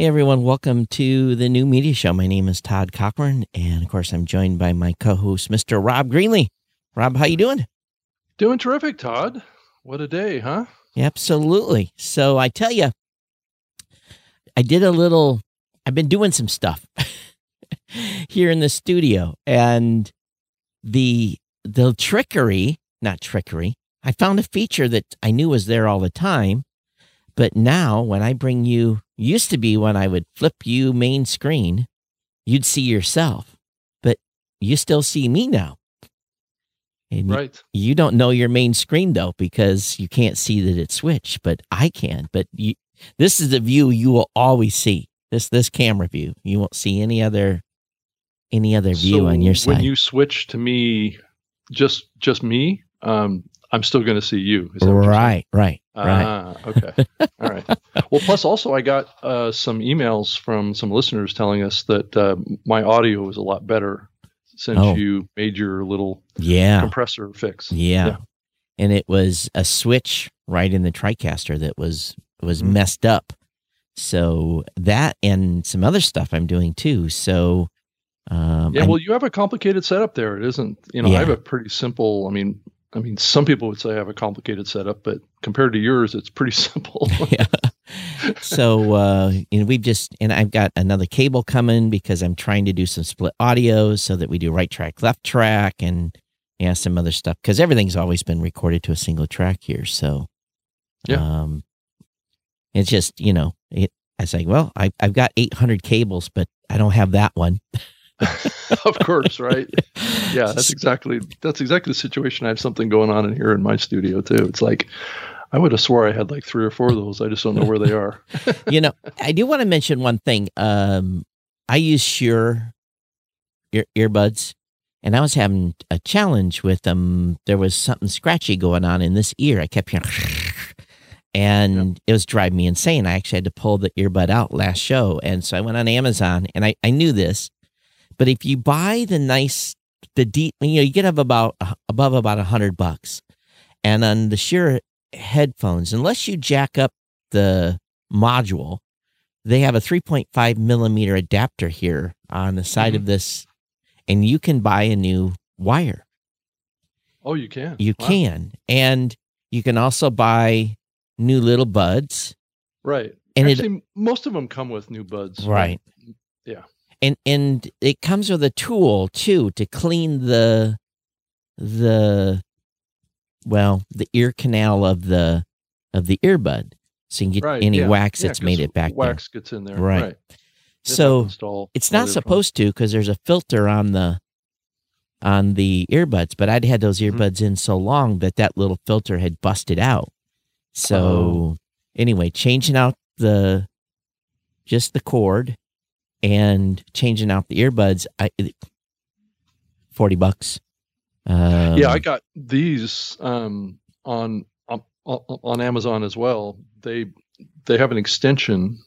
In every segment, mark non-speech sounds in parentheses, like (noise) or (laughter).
Hey everyone, welcome to the new media show. My name is Todd Cochrane, and of course, I'm joined by my co-host, Mr. Rob Greenlee. Rob, how you doing? Doing terrific, Todd. What a day, huh? Absolutely. So I tell you, I did a little. I've been doing some stuff (laughs) here in the studio, and the the trickery, not trickery. I found a feature that I knew was there all the time, but now when I bring you, used to be when I would flip you main screen, you'd see yourself, but you still see me now. And right. You, you, don't know your main screen though because you can't see that it's switched, but I can. But you, this is the view you will always see. This this camera view. You won't see any other any other view so on your side. When you switch to me, just just me, um, I'm still going to see you. right, right, ah, okay. All right. Well, plus also I got uh, some emails from some listeners telling us that uh, my audio is a lot better since oh. you made your little yeah compressor fix. Yeah. yeah. And it was a switch right in the TriCaster that was was mm-hmm. messed up. So that and some other stuff I'm doing too. So um, yeah, well, you have a complicated setup there. It isn't, you know, yeah. I have a pretty simple. I mean, I mean, some people would say I have a complicated setup, but compared to yours, it's pretty (laughs) simple. (laughs) yeah. So, uh, you know, we've just, and I've got another cable coming because I'm trying to do some split audio so that we do right track, left track, and yeah, some other stuff because everything's always been recorded to a single track here. So, yeah. Um, it's just, you know, it, I say, well, I, I've got 800 cables, but I don't have that one. (laughs) (laughs) of course, right? Yeah, that's (laughs) exactly that's exactly the situation. I have something going on in here in my studio too. It's like I would have swore I had like three or four of those. I just don't know where they are. (laughs) you know, I do want to mention one thing. Um, I use Shure ear- earbuds, and I was having a challenge with them. There was something scratchy going on in this ear. I kept hearing, and it was driving me insane. I actually had to pull the earbud out last show, and so I went on Amazon, and I I knew this but if you buy the nice, the deep, you know, you get up about above about a hundred bucks, and on the Shure headphones, unless you jack up the module, they have a 3.5 millimeter adapter here on the side mm-hmm. of this, and you can buy a new wire. Oh, you can. You wow. can, and you can also buy new little buds. Right. And Actually, it, most of them come with new buds. Right. Yeah and and it comes with a tool too to clean the the well the ear canal of the of the earbud so you can get right, any yeah. wax yeah, that's made it back wax there. gets in there right, right. so it's not supposed to because there's a filter on the on the earbuds but i'd had those mm-hmm. earbuds mm-hmm. in so long that that little filter had busted out so oh. anyway changing out the just the cord and changing out the earbuds, I forty bucks. Um, yeah, I got these um, on, on on Amazon as well. They they have an extension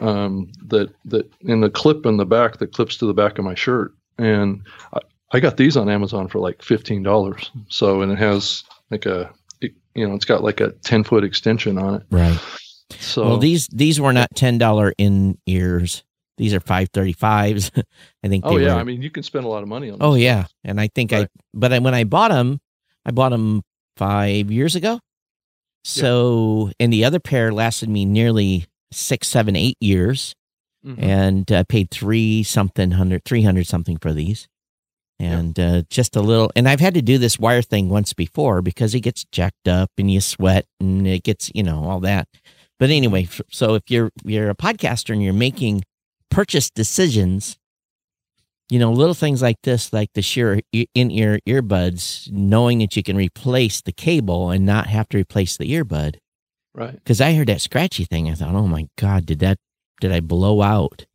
um, that that in the clip in the back that clips to the back of my shirt, and I, I got these on Amazon for like fifteen dollars. So and it has like a it, you know it's got like a ten foot extension on it. Right. So well, these these were not ten dollar in ears. These are 535s. (laughs) I think. Oh yeah, were, I mean you can spend a lot of money on. Them. Oh yeah, and I think right. I. But I, when I bought them, I bought them five years ago. So, yeah. and the other pair lasted me nearly six, seven, eight years, mm-hmm. and I uh, paid three something hundred, three hundred something for these, and uh, just a little. And I've had to do this wire thing once before because it gets jacked up and you sweat and it gets you know all that. But anyway, so if you're you're a podcaster and you're making purchase decisions, you know, little things like this, like the Shure in ear earbuds, knowing that you can replace the cable and not have to replace the earbud. Right. Because I heard that scratchy thing. I thought, oh my God, did that, did I blow out?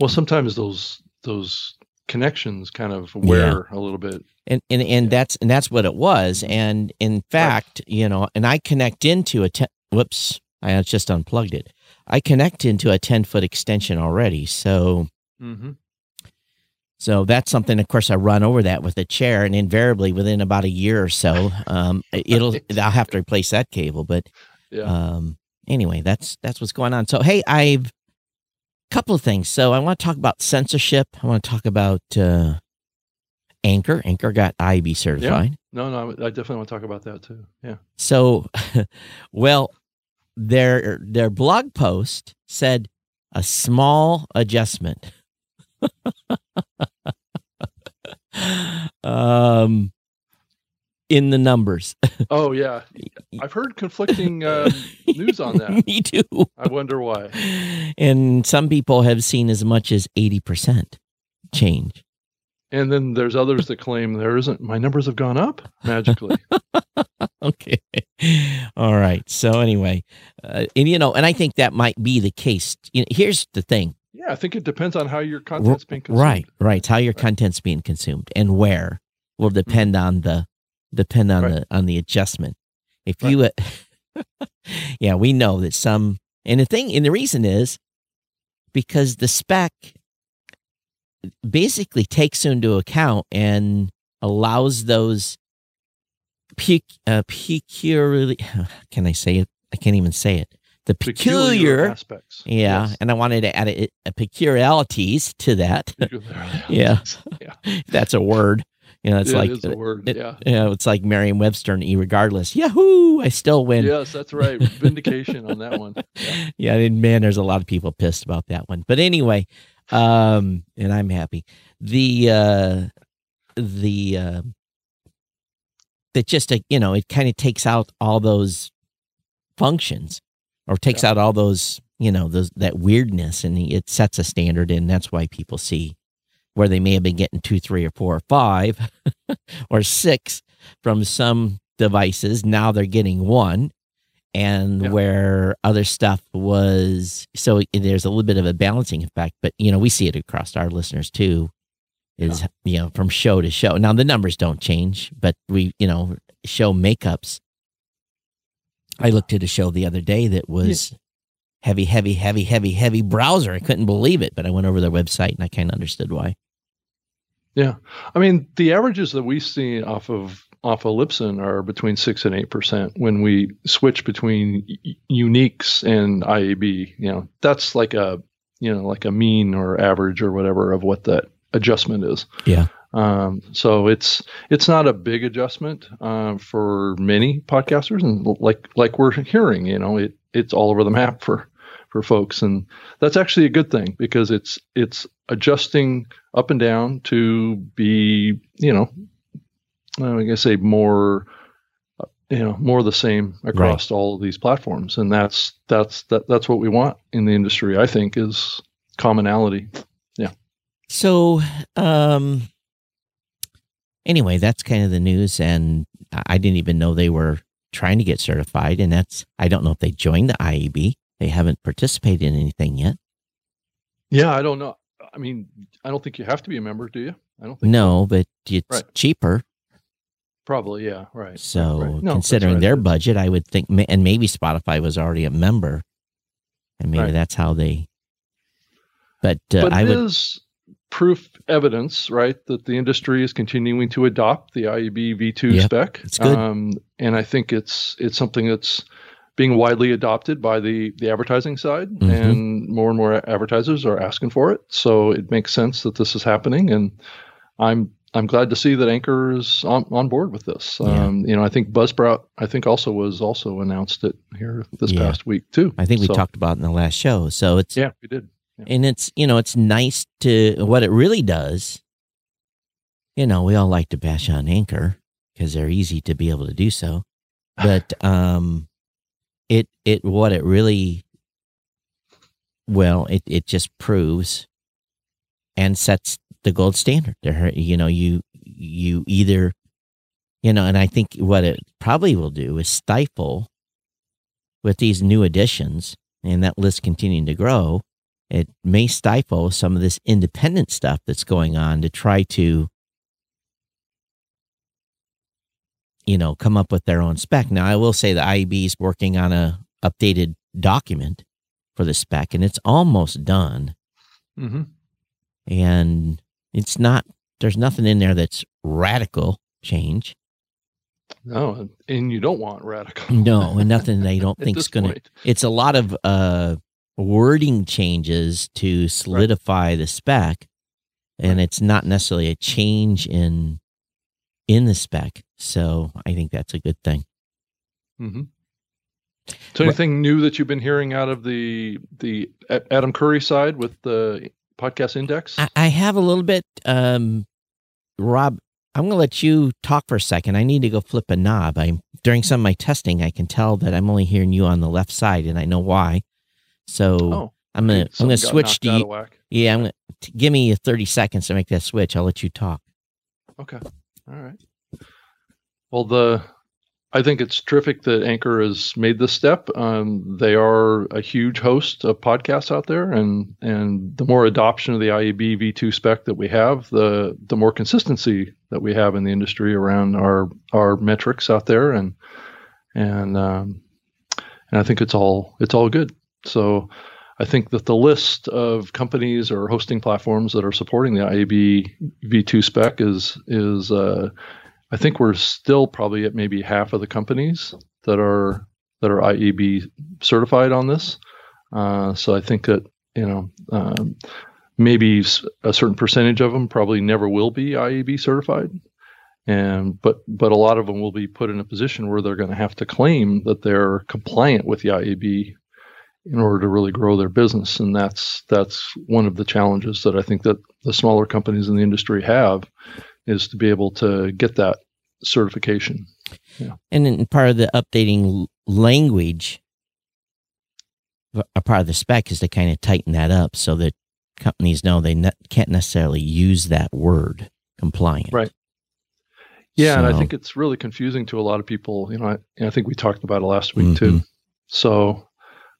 Well, sometimes those, those connections kind of wear yeah. a little bit. And, and, and yeah. that's, and that's what it was. Mm-hmm. And in fact, right. you know, and I connect into a, te- whoops, I just unplugged it. I connect into a 10 foot extension already. So, mm-hmm. so that's something, of course, I run over that with a chair and invariably within about a year or so, um, (laughs) it'll, I'll have to replace that cable. But, yeah. um, anyway, that's, that's what's going on. So, Hey, I've, a couple of things. So I want to talk about censorship. I want to talk about uh, Anchor. Anchor got IAB certified. Yeah. No, no, I definitely want to talk about that too. Yeah. So, (laughs) well, their their blog post said a small adjustment. (laughs) um, in the numbers. (laughs) oh yeah, I've heard conflicting uh, news on that. (laughs) Me too. I wonder why. And some people have seen as much as eighty percent change. And then there's others that claim there isn't. My numbers have gone up magically. (laughs) okay. All right. So anyway, uh, and you know, and I think that might be the case. You know, here's the thing. Yeah, I think it depends on how your content's being consumed. Right. Right. How your right. content's being consumed and where will mm-hmm. depend mm-hmm. on the depend on right. the on the adjustment. If right. you, uh, (laughs) yeah, we know that some, and the thing, and the reason is because the spec basically takes into account and allows those pe- uh, peculiarly, (sighs) can I say it? I can't even say it. The peculiar, peculiar aspects. Yeah. Yes. And I wanted to add a, a peculiarities to that. (laughs) yeah. (laughs) yeah. (laughs) That's a word. You know, it's yeah, like it a word. It, yeah, you know, it's like Merriam-Webster and E regardless. Yahoo! I still win. Yes, that's right. Vindication on that one. Yeah. yeah, and man, there's a lot of people pissed about that one. But anyway, um, and I'm happy. The uh, the uh, that just a, you know it kind of takes out all those functions or takes yeah. out all those you know those that weirdness and it sets a standard and that's why people see where they may have been getting two, three, or four, or five, (laughs) or six from some devices. Now they're getting one. And yeah. where other stuff was, so there's a little bit of a balancing effect, but you know, we see it across our listeners too, is, yeah. you know, from show to show. Now the numbers don't change, but we, you know, show makeups. I looked at a show the other day that was heavy, heavy, heavy, heavy, heavy browser. I couldn't believe it, but I went over their website and I kind of understood why. Yeah, I mean the averages that we see off of off of Libsyn are between six and eight percent when we switch between uniques and IAB. You know, that's like a you know like a mean or average or whatever of what that adjustment is. Yeah. Um, so it's it's not a big adjustment uh, for many podcasters, and like like we're hearing, you know, it it's all over the map for for folks, and that's actually a good thing because it's it's adjusting up and down to be you know I guess say more you know more the same across right. all of these platforms, and that's that's that that's what we want in the industry. I think is commonality. Yeah. So um anyway, that's kind of the news. And I didn't even know they were trying to get certified. And that's, I don't know if they joined the IAB. They haven't participated in anything yet. Yeah, I don't know. I mean, I don't think you have to be a member, do you? I don't think No, so. but it's right. cheaper. Probably, yeah, right. So, right. No, considering right. their budget, I would think, and maybe Spotify was already a member, and maybe that's how they. But, uh, but I would. Is, proof evidence, right, that the industry is continuing to adopt the IAB V2 yep, spec. It's good. Um, and I think it's it's something that's being widely adopted by the the advertising side, mm-hmm. and more and more advertisers are asking for it. So it makes sense that this is happening, and I'm I'm glad to see that Anchor is on, on board with this. Yeah. Um, you know, I think Buzzsprout, I think also was also announced it here this yeah. past week too. I think we so, talked about in the last show. So it's yeah, we did. And it's, you know, it's nice to, what it really does, you know, we all like to bash on Anchor because they're easy to be able to do so. (sighs) But, um, it, it, what it really, well, it, it just proves and sets the gold standard there. You know, you, you either, you know, and I think what it probably will do is stifle with these new additions and that list continuing to grow it may stifle some of this independent stuff that's going on to try to you know come up with their own spec now i will say the IAB is working on a updated document for the spec and it's almost done mm-hmm. and it's not there's nothing in there that's radical change no and you don't want radical (laughs) no and nothing they don't (laughs) think is gonna point. it's a lot of uh wording changes to solidify right. the spec, and right. it's not necessarily a change in in the spec. So I think that's a good thing. Mm-hmm. So anything new that you've been hearing out of the the Adam Curry side with the podcast index? I, I have a little bit. Um, Rob, I'm going to let you talk for a second. I need to go flip a knob. I'm during some of my testing, I can tell that I'm only hearing you on the left side, and I know why. So oh, I'm gonna I'm gonna switch to you. Yeah, I'm gonna give me 30 seconds to make that switch. I'll let you talk. Okay. All right. Well, the I think it's terrific that Anchor has made this step. Um, they are a huge host of podcasts out there, and and the more adoption of the IAB V2 spec that we have, the the more consistency that we have in the industry around our our metrics out there, and and um, and I think it's all it's all good. So I think that the list of companies or hosting platforms that are supporting the IAB V2 spec is is uh, I think we're still probably at maybe half of the companies that are that are IAB certified on this. Uh, so I think that you know um, maybe a certain percentage of them probably never will be IAB certified, and but but a lot of them will be put in a position where they're going to have to claim that they're compliant with the IAB in order to really grow their business, and that's that's one of the challenges that I think that the smaller companies in the industry have is to be able to get that certification. Yeah. And then part of the updating language, a part of the spec is to kind of tighten that up so that companies know they ne- can't necessarily use that word compliant. Right. Yeah, so, and I think it's really confusing to a lot of people. You know, I, I think we talked about it last week mm-hmm. too. So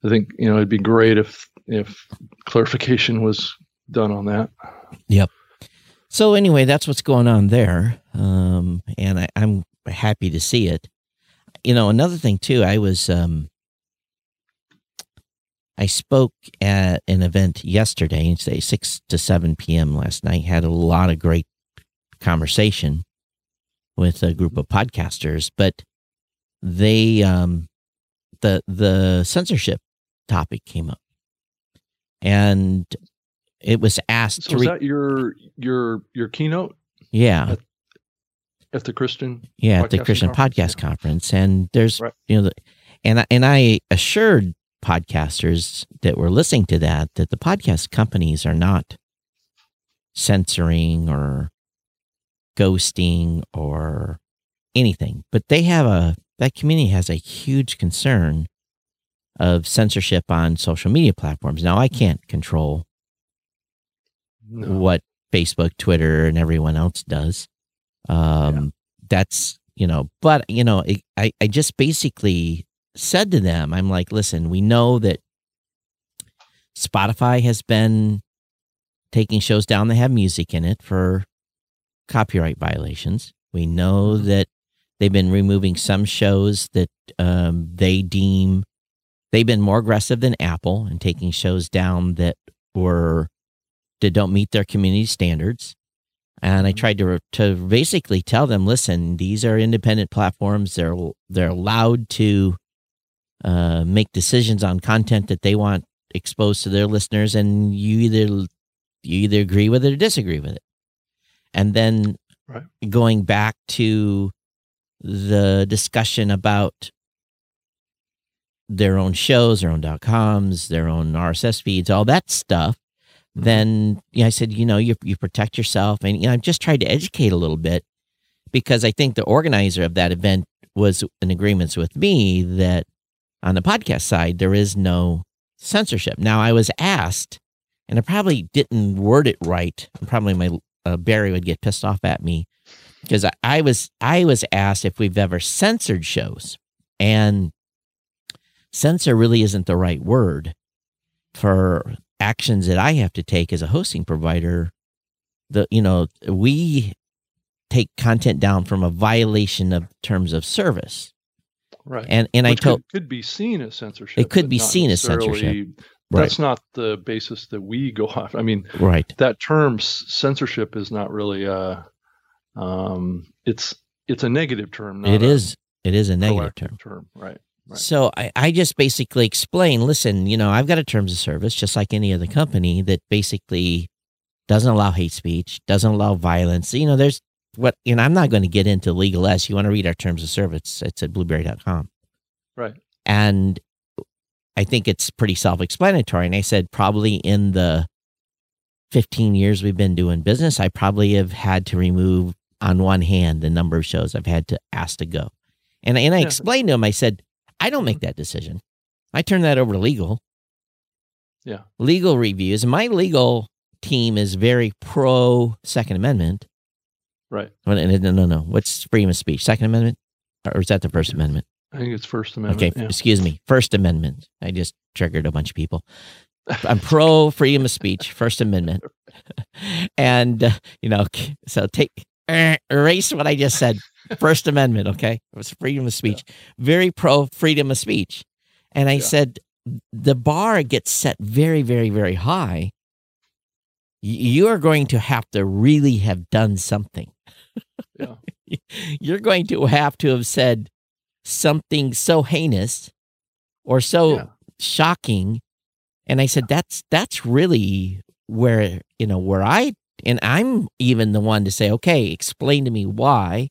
I think you know it'd be great if if clarification was done on that. Yep. So anyway, that's what's going on there, um, and I, am happy to see it. You know, another thing too, I was um, I spoke at an event yesterday, say six to seven p.m. last night. Had a lot of great conversation with a group of podcasters, but they um, the the censorship topic came up, and it was asked. So was re- that your your your keynote? Yeah. At, at the Christian. Yeah, at the Christian conference? podcast yeah. conference, and there's right. you know, the, and and I assured podcasters that were listening to that that the podcast companies are not censoring or ghosting or anything, but they have a that community has a huge concern of censorship on social media platforms. Now I mm. can't control no. what Facebook, Twitter, and everyone else does. Um, yeah. That's, you know, but, you know, it, I, I just basically said to them, I'm like, listen, we know that Spotify has been taking shows down that have music in it for copyright violations. We know mm-hmm. that they've been removing some shows that um, they deem they've been more aggressive than Apple and taking shows down that were that don't meet their community standards. And I mm-hmm. tried to to basically tell them, listen, these are independent platforms. They're they're allowed to uh, make decisions on content that they want exposed to their listeners, and you either you either agree with it or disagree with it. And then right. going back to the discussion about their own shows, their own dot coms, their own RSS feeds, all that stuff then you know, I said, you know, you, you protect yourself. And you know, I've just tried to educate a little bit because I think the organizer of that event was in agreements with me that on the podcast side, there is no censorship. Now, I was asked, and I probably didn't word it right. Probably my uh, Barry would get pissed off at me because I, I was I was asked if we've ever censored shows, and censor really isn't the right word for actions that I have to take as a hosting provider, the you know, we take content down from a violation of terms of service. Right. And and Which I told could, could be seen as censorship. It could be seen as censorship. Right. That's not the basis that we go (laughs) off. I mean, right. That term censorship is not really uh um it's it's a negative term. It is. It is a negative term. term. Right. Right. So I, I just basically explain, listen, you know, I've got a terms of service just like any other company that basically doesn't allow hate speech, doesn't allow violence. You know, there's what, you know, I'm not going to get into legal S. You want to read our terms of service, it's at blubrry.com. Right. And I think it's pretty self explanatory. And I said, probably in the 15 years we've been doing business, I probably have had to remove on one hand the number of shows I've had to ask to go. And, and I yeah. explained to him, I said, I don't make that decision. I turn that over to legal. Yeah. Legal reviews. My legal team is very pro Second Amendment. Right. No, no, no, no. What's freedom of speech? Second Amendment? Or is that the First Amendment? I think it's First Amendment. Okay. Yeah. Excuse me. First Amendment. I just triggered a bunch of people. I'm pro freedom of speech, First Amendment. (laughs) and, uh, you know, so take, uh, erase what I just said. (laughs) First Amendment, okay? It was freedom of speech. Yeah. Very pro freedom of speech. And I yeah. said, the bar gets set very, very, very high. You are going to have to really have done something. Yeah. (laughs) You're going to have to have said something so heinous or so yeah. shocking. And I said, that's that's really where, you know, where I and I'm even the one to say, okay, explain to me why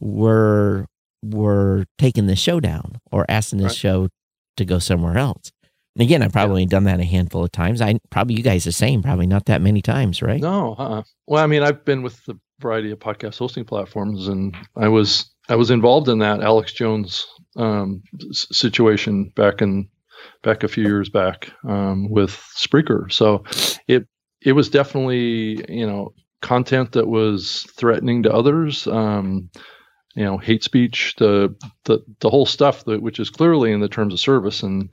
we're we're taking the show down or asking this right. show to go somewhere else. And again, I've probably yeah. done that a handful of times. I probably you guys the same, probably not that many times, right? No, uh-uh. well, I mean, I've been with the variety of podcast hosting platforms, and I was I was involved in that Alex Jones um, situation back in back a few years back um, with Spreaker. So it it was definitely you know content that was threatening to others. Um, you know, hate speech, the the the whole stuff that which is clearly in the terms of service, and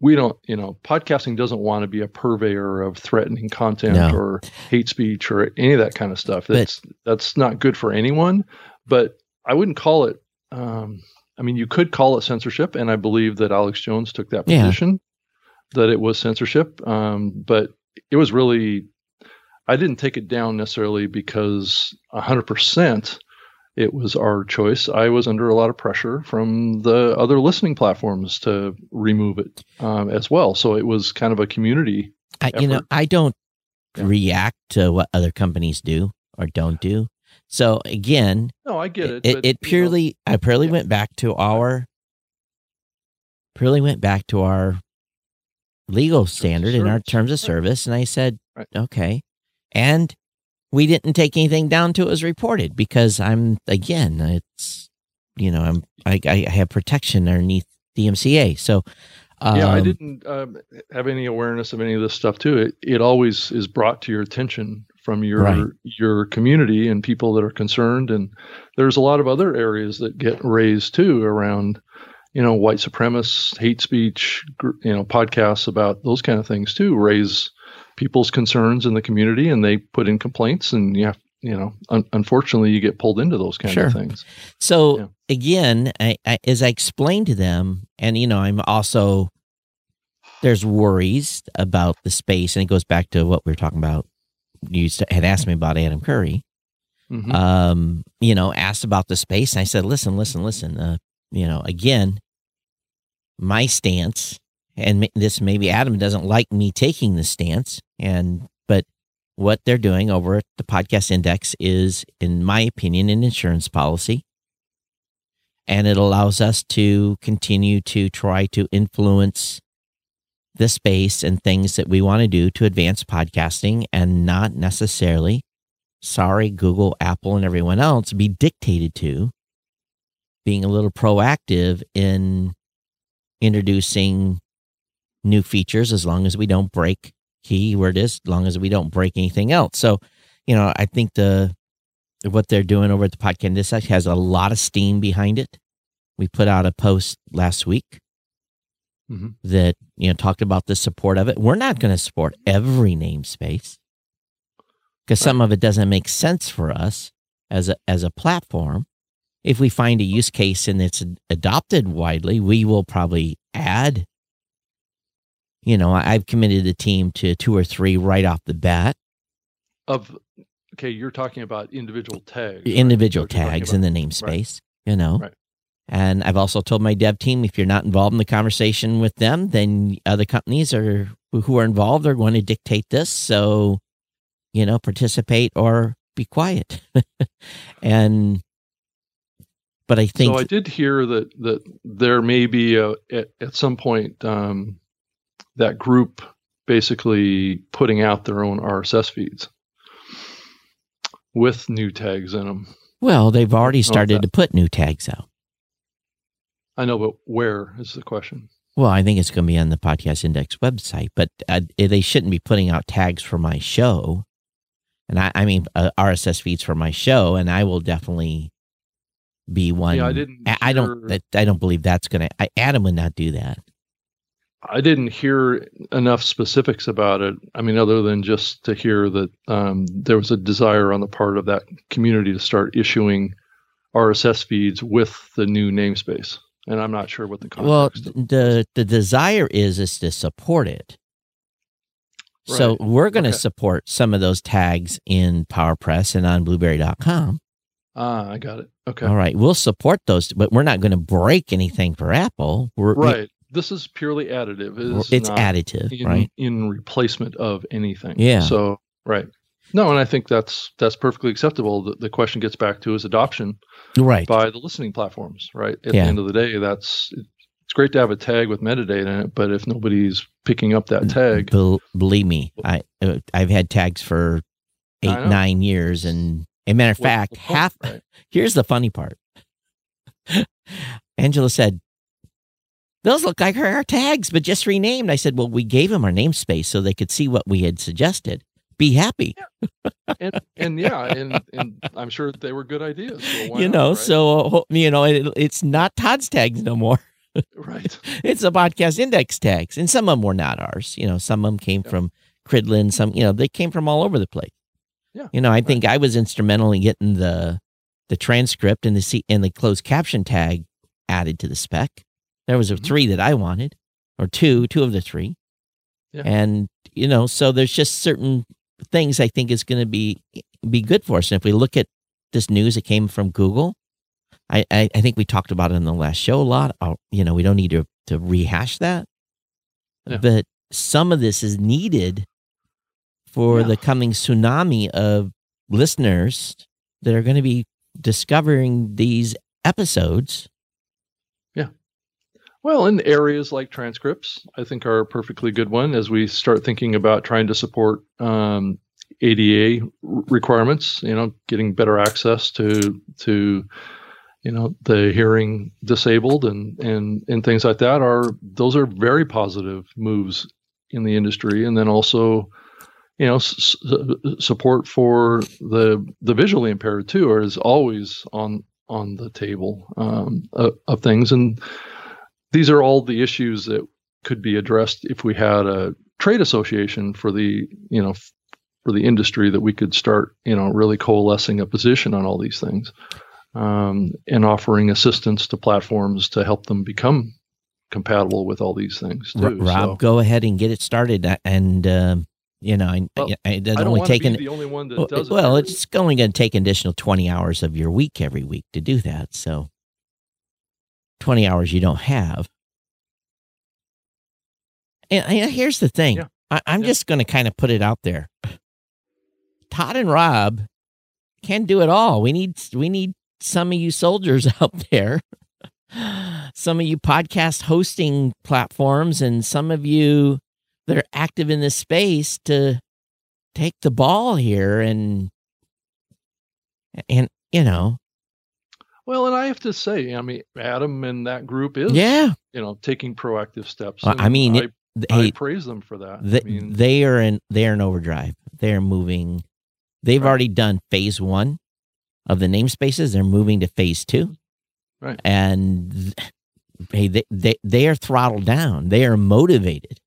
we don't, you know, podcasting doesn't want to be a purveyor of threatening content no. or hate speech or any of that kind of stuff. That's but, that's not good for anyone. But I wouldn't call it. Um, I mean, you could call it censorship, and I believe that Alex Jones took that position yeah. that it was censorship. Um, but it was really I didn't take it down necessarily because 100% it was our choice. I was under a lot of pressure from the other listening platforms to remove it um, as well. So it was kind of a community. I, you know, I don't yeah. react to what other companies do or don't do. So again, no, I get it. It, but, it purely, know, I purely yeah. went back to our, purely went back to our legal standard in our terms of service, and I said, right. okay, and we didn't take anything down till it was reported because I'm again, it's you know, I'm I, I have protection underneath DMCA. So um, yeah, I um, didn't um, have any awareness of any of this stuff too. It it always is brought to your attention from your right. your community and people that are concerned, and there's a lot of other areas that get raised too around you know white supremacists, hate speech, you know podcasts about those kind of things too raise people's concerns in the community and they put in complaints and you have you know un- unfortunately you get pulled into those kind sure. of things so yeah. again I, I, as i explained to them and you know i'm also there's worries about the space and it goes back to what we were talking about you had asked me about adam curry mm-hmm. um you know asked about the space and i said listen listen listen uh, you know again my stance and this maybe Adam doesn't like me taking this stance and but what they're doing over at the podcast index is in my opinion an insurance policy. And it allows us to continue to try to influence the space and things that we want to do to advance podcasting and not necessarily sorry Google, Apple and everyone else be dictated to being a little proactive in introducing new features as long as we don't break keyword is as long as we don't break anything else. So, you know, I think the what they're doing over at the podcast this has a lot of steam behind it. We put out a post last week mm-hmm. that you know talked about the support of it. We're not going to support every namespace because right. some of it doesn't make sense for us as a as a platform. If we find a use case and it's adopted widely, we will probably add you know, I've committed the team to two or three right off the bat. Of okay, you're talking about individual tags. Individual right? tags in the namespace, right. you know. Right. And I've also told my dev team if you're not involved in the conversation with them, then other companies are who are involved are going to dictate this. So, you know, participate or be quiet. (laughs) and but I think so. I did hear that that there may be a, at, at some point um, that group basically putting out their own RSS feeds with new tags in them. Well, they've already started to put new tags out. I know, but where is the question? Well, I think it's going to be on the Podcast Index website, but uh, they shouldn't be putting out tags for my show. And I, I mean, uh, RSS feeds for my show, and I will definitely be one. Yeah, I didn't. I, I don't. I don't believe that's going to. Adam would not do that. I didn't hear enough specifics about it. I mean, other than just to hear that um, there was a desire on the part of that community to start issuing RSS feeds with the new namespace, and I'm not sure what the context. Well, the the desire is is to support it. Right. So we're going to okay. support some of those tags in PowerPress and on Blubrry.com. Ah, I got it. Okay. All right, we'll support those, but we're not going to break anything for Apple. We're, right this is purely additive. It it's additive, in, right? In replacement of anything. Yeah. So right. No, and I think that's that's perfectly acceptable. The, the question gets back to is adoption, right, by the listening platforms. Right. At yeah. the end of the day, that's it's great to have a tag with metadata in it, but if nobody's picking up that tag, Be- believe me, I uh, I've had tags for eight nine years, and a matter of fact, half. (laughs) Here's the funny part. (laughs) Angela said, those look like our tags, but just renamed. I said, well, we gave them our namespace so they could see what we had suggested. Be happy. Yeah. and, and, yeah, and, and I'm sure they were good ideas. So you know, not, right? so, uh, you know, it, it's not Todd's tags no more. right. (laughs) It's a podcast index tags. And some of them were not ours. You know, some of them came yeah. from Cridland. Some, you know, they came from all over the place. Yeah. You know, I think I was instrumental in getting the the transcript and the C- and the closed caption tag added to the spec. There was a mm-hmm. three that I wanted, or two, two of the three. Yeah. And, you know, so there's just certain things I think is going to be be good for us. And if we look at this news that came from Google, I, I, I think we talked about it in the last show a lot. I'll, you know, we don't need to, to rehash that. Yeah. But some of this is needed for yeah. the coming tsunami of listeners that are going to be discovering these episodes Yeah. well, in areas like transcripts, I think are a perfectly good one as we start thinking about trying to support um, ADA requirements. You know, getting better access to to you know the hearing disabled and and and things like that are those are very positive moves in the industry. And then also, you know, s- support for the the visually impaired too is always on on the table um, of, of things and these are all the issues that could be addressed if we had a trade association for the you know for the industry that we could start you know really coalescing a position on all these things um, and offering assistance to platforms to help them become compatible with all these things too. Rob, so, go ahead and get it started, uh, and um, you know, I, well, I, I don't only taken the only one that well, it. Well, it's only going to take an additional twenty hours of your week every week to do that. So 20 hours you don't have. And, and here's the thing yeah. I, am yeah. just going to kind of put it out there. Todd and Rob can do it all. We need we need some of you soldiers (laughs) out there, some of you podcast hosting platforms, and some of you that are active in this space to take the ball here and and you know well, and I have to say, I mean, Adam and that group is, yeah, you know, taking proactive steps. I mean, I, I praise them for that. They, I mean, they are in they are in overdrive. They are moving. They've right. already done phase one of the namespaces. They're moving to phase two, right? And hey, they they they are throttled down. They are motivated.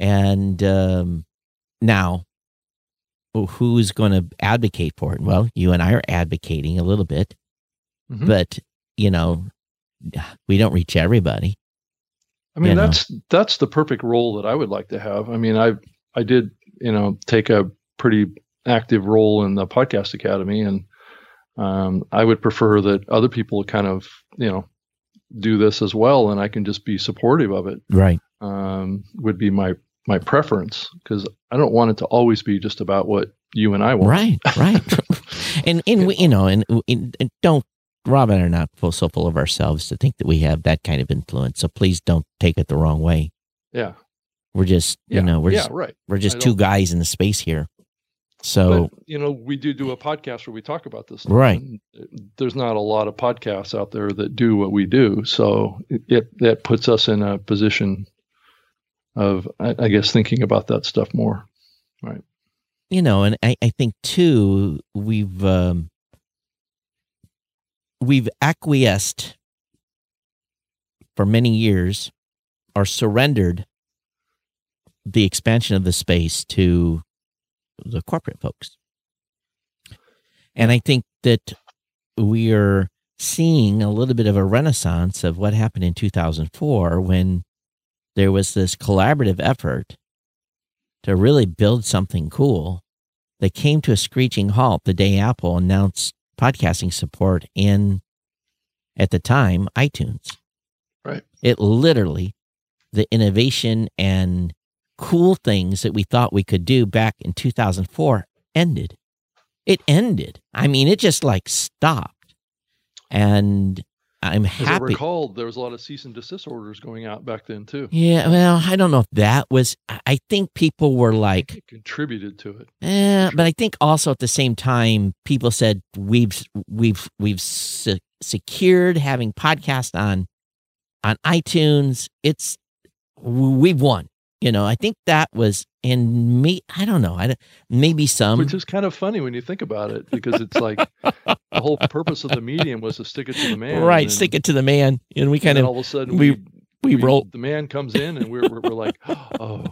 And um, now, who's going to advocate for it? Well, you and I are advocating a little bit. Mm-hmm. But, you know, we don't reach everybody. I mean, that's know. that's the perfect role that I would like to have. I mean, I I did, you know, take a pretty active role in the podcast academy and Um, I would prefer that other people kind of, you know, do this as well, and I can just be supportive of it. Right. Um, would be my my preference because I don't want it to always be just about what you and I want. Right. Right. (laughs) and and we, you know, and, and, and don't Rob and I are not so full of ourselves to think that we have that kind of influence. So please don't take it the wrong way. Yeah. We're just, Yeah. you know, we're yeah, just, right. we're just two guys in the space here. So But, you know, we do do a podcast where we talk about this. stuff, Right. Uh, there's not a lot of podcasts out there that do what we do, so it, it that puts us in a position of, I, I guess, thinking about that stuff more. Right. You know, and I, I think too, we've um, we've acquiesced for many years or surrendered the expansion of the space to the corporate folks. And I think that we are seeing a little bit of a renaissance of what happened in 2004 when there was this collaborative effort to really build something cool that came to a screeching halt the day Apple announced podcasting support in, at the time, iTunes. Right. It literally, the innovation and cool things that we thought we could do back in 2004 ended. It ended. I mean, it just like stopped. And I'm As I happy. recall, there was a lot of cease and desist orders going out back then too. Yeah, well, I don't know if that was. I- think people were like, contributed to it. Eh, but I think also at the same time, people said we've we've we've se- secured having podcast on on iTunes. It's we've won. You know, I think that was and me. I don't know. I don't, maybe some. Which is kind of funny when you think about it, because it's like the whole purpose of the medium was to stick it to the man. right, and- stick it to the man, and we kind then of all of a sudden we- we we roll The man comes in, and we're we're, we're like, (gasps) oh,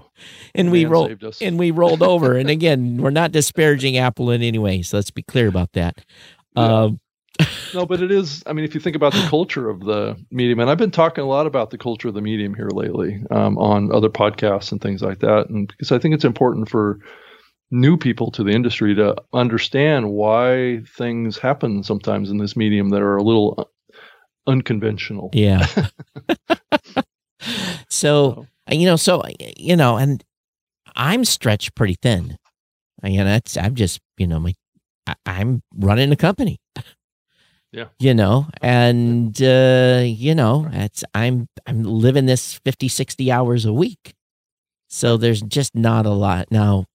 and we man roll saved us. and we rolled over. and again, we're not disparaging Apple in any way, so let's be clear about that. Yeah. Um, No, but it is. I mean, if you think about the culture of the medium, and I've been talking a lot about the culture of the medium here lately um, on other podcasts and things like that, and because I think it's important for new people to the industry to understand why things happen sometimes in this medium that are a little unconventional. Yeah. (laughs) so, you know, so, you know, and I'm stretched pretty thin. I mean, that's, I'm just, you know, my, I, I'm running a company. Yeah. You know, and, uh, you know, it's, I'm, I'm living this 50, 60 hours a week. So there's just not a lot. Now,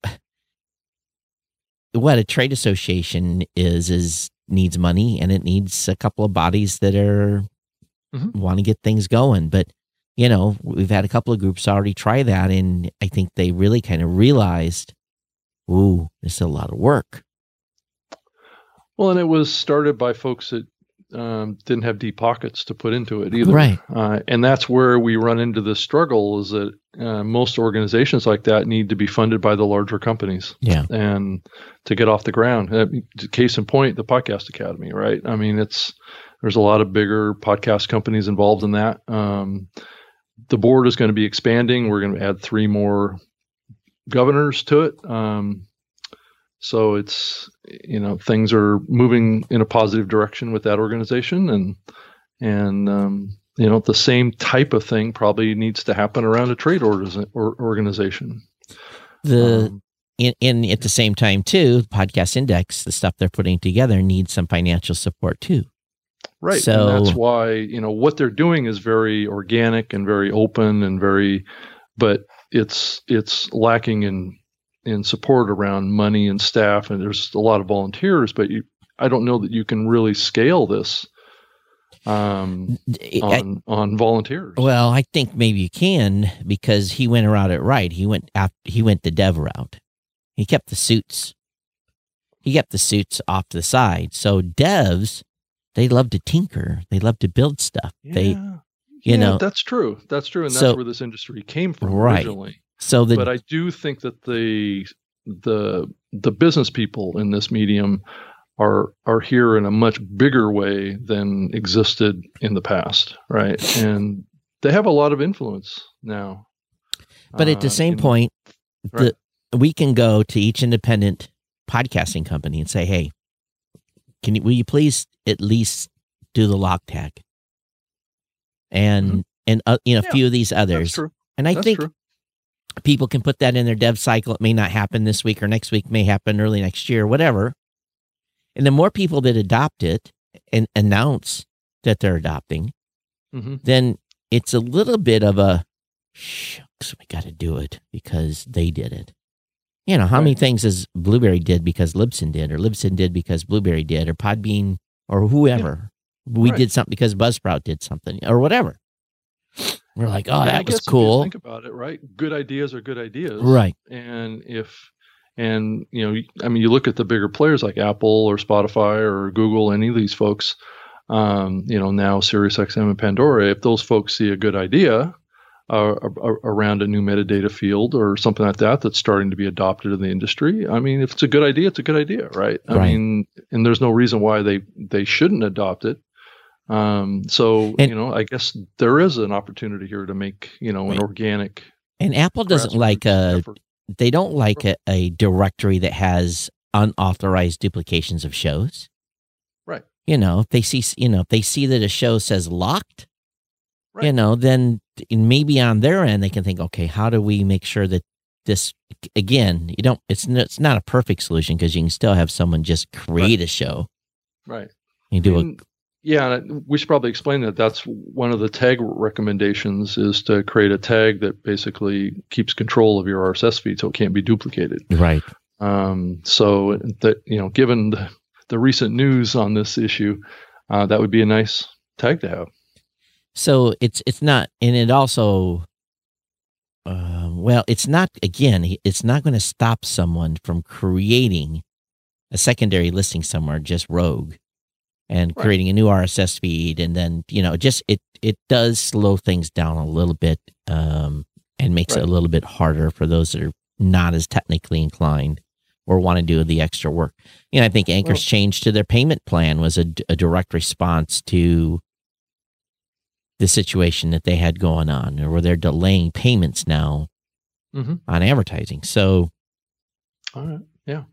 what a trade association is, is needs money and it needs a couple of bodies that are Mhm. want to get things going. But you know, we've had a couple of groups already try that, and I think they really kind of realized, ooh, this is a lot of work. Well, and it was started by folks that um, didn't have deep pockets to put into it either. Right. Uh, and that's where we run into the struggle is that uh, most organizations like that need to be funded by the larger companies Yeah. and to get off the ground. Uh, case in point, the Podcast Academy, right? I mean, it's there's a lot of bigger podcast companies involved in that. Um, the board is going to be expanding. We're going to add three more governors to it. Um, so it's you know things are moving in a positive direction with that organization, and and um, you know the same type of thing probably needs to happen around a trade orders or organization. The Um, in, in at the same time too, podcast index, the stuff they're putting together needs some financial support too. Right. So- and that's why, you know, what they're doing is very organic and very open and very but it's it's lacking in in support around money and staff and there's a lot of volunteers, but you I don't know that you can really scale this um I- on on volunteers. well, I think maybe you can because he went around it right. He went out. He went the dev route. He kept the suits. He kept the suits off the side. So devs, they love to tinker. They love to build stuff. They you Yeah, know- that's true. That's true, and that's So- where this industry came from Right. originally. So the but I do think that the the the business people in this medium are are here in a much bigger way than existed in the past, right? And they have a lot of influence now. But at the Uh, same in- point, Right. the, we can go to each independent podcasting company and say, hey, can you will you please at least do the lock tag and mm-hmm. and uh, you know a few of these others and i That's think true. People can put that in their dev cycle it may not happen this week or next week may happen early next year whatever and the more people that adopt it and announce that they're adopting mm-hmm. then it's a little bit of a shucks we got to do it because they did it you know how right. many things has Blubrry did because libsyn did or libsyn did because Blubrry did or podbean or whoever we Right. did something because Buzzsprout did something or whatever. We're like, oh, I that was guess if you cool. think about it, right? Good ideas are good ideas, Right. And if and you know, I mean, you look at the bigger players like Apple or Spotify or Google, any of these folks, um, you know, now SiriusXM and Pandora. If those folks see a good idea uh, around a new metadata field or something like that that's starting to be adopted in the industry, I mean, if it's a good idea, it's a good idea, right? I Right. mean, and there's no reason why they they shouldn't adopt it. Um, so And- you know, I guess there is an opportunity here to make you know an Right. organic. And Apple doesn't like a effort. they don't like a, a directory that has unauthorized duplications of shows. Right. You know, if they see you know, if they see that a show says locked, right. you know, then maybe on their end they can think, okay, how do we make sure that this again, you don't it's it's not a perfect solution because you can still have someone just create a show. Right. You do a And, yeah, and we should probably explain that. That's one of the tag recommendations is to create a tag that basically keeps control of your RSS feed, so it can't be duplicated. right. Um, so that you know, given the, the recent news on this issue, uh, that would be a nice tag to have. So it's it's not, and it also, uh, well, it's not. Again, it's not going to stop someone from creating a secondary listing somewhere just rogue, and Right. creating a new RSS feed, and then you know, just it it does slow things down a little bit, um, and makes it a little bit harder for those that are not as technically inclined or want to do the extra work. You know, I think Anchor's Well- change to their payment plan was a, a direct response to the situation that they had going on, or where they're delaying payments now Mhm. on advertising. So, All right. Yeah.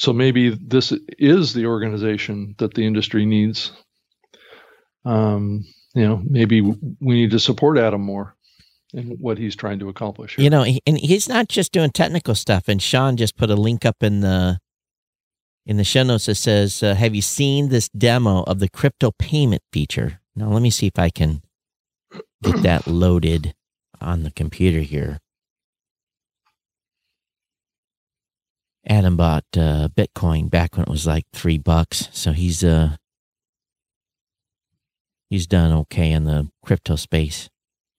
So maybe this is the organization that the industry needs. Um, you know, maybe we need to support Adam more in what he's trying to accomplish. Here. you know, and he's not just doing technical stuff. And Sean just put a link up in the in the show notes that says, uh, "Have you seen this demo of the crypto payment feature?" Now, let me see if I can get that loaded on the computer here. Adam bought uh, Bitcoin back when it was like three bucks, so he's uh he's done okay in the crypto space.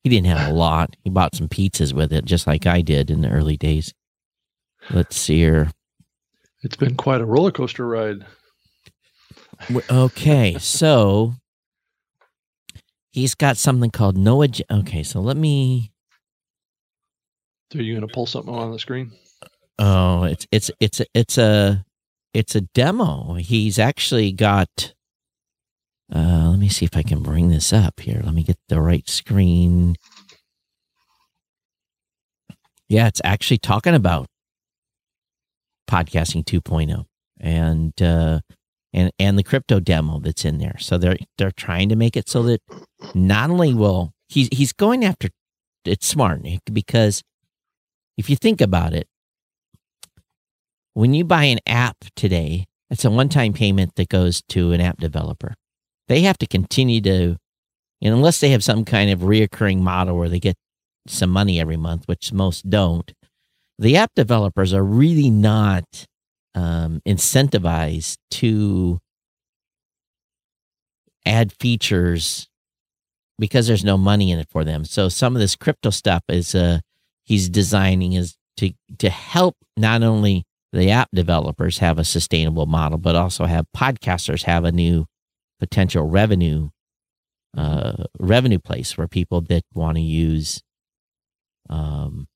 He didn't have a (sighs) lot. He bought some pizzas with it, just like I did in the early days. Let's see here. it's been quite a roller coaster ride. Okay, so he's got something called no. Ag- okay, so let me. Are you going to pull something on the screen? Oh, it's it's it's it's a it's a demo. He's actually got. Uh, let me see if I can bring this up here. Let me get the right screen. Yeah, it's actually talking about podcasting 2.0 and uh, and and the crypto demo that's in there. So they're they're trying to make it so that not only will he's he's going after it's smart Nick, because if you think about it, when you buy an app today, it's a one-time payment that goes to an app developer. They have to continue to, unless they have some kind of reoccurring model where they get some money every month, which most don't, the app developers are really not um, incentivized to add features because there's no money in it for them. So some of this crypto stuff is uh, he's designing is to to help not only the app developers have a sustainable model, but also have podcasters have a new potential revenue uh, revenue place for people that want to use, um,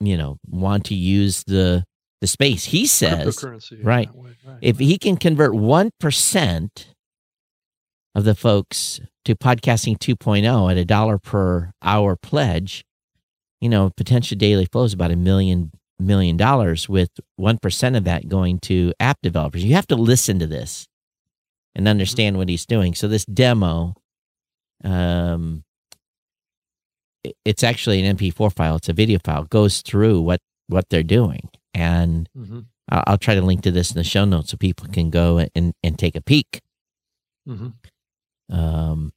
you know, want to use the the space. He says right. way, right. if he can convert one percent of the folks to podcasting 2.0 at a dollar per hour pledge, you know, potential daily flow is about a million million dollars with 1% of that going to app developers. You have to listen to this and understand what he's doing. So this demo um it's actually an MP4 file, it's a video file, goes through what what they're doing. And mm-hmm. I'll, try to link to this in the show notes so people can go and and take a peek. Mm-hmm. Um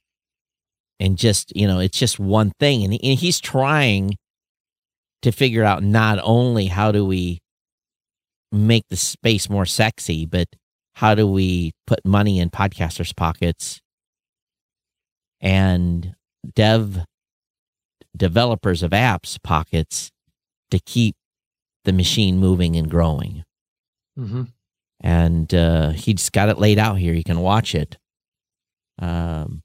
and just, you know, it's just one thing and, and he's trying to figure out not only how do we make the space more sexy, but how do we put money in podcasters' pockets and dev developers of apps pockets to keep the machine moving and growing. Mm-hmm. And uh, he's got it laid out here. You can watch it. Um,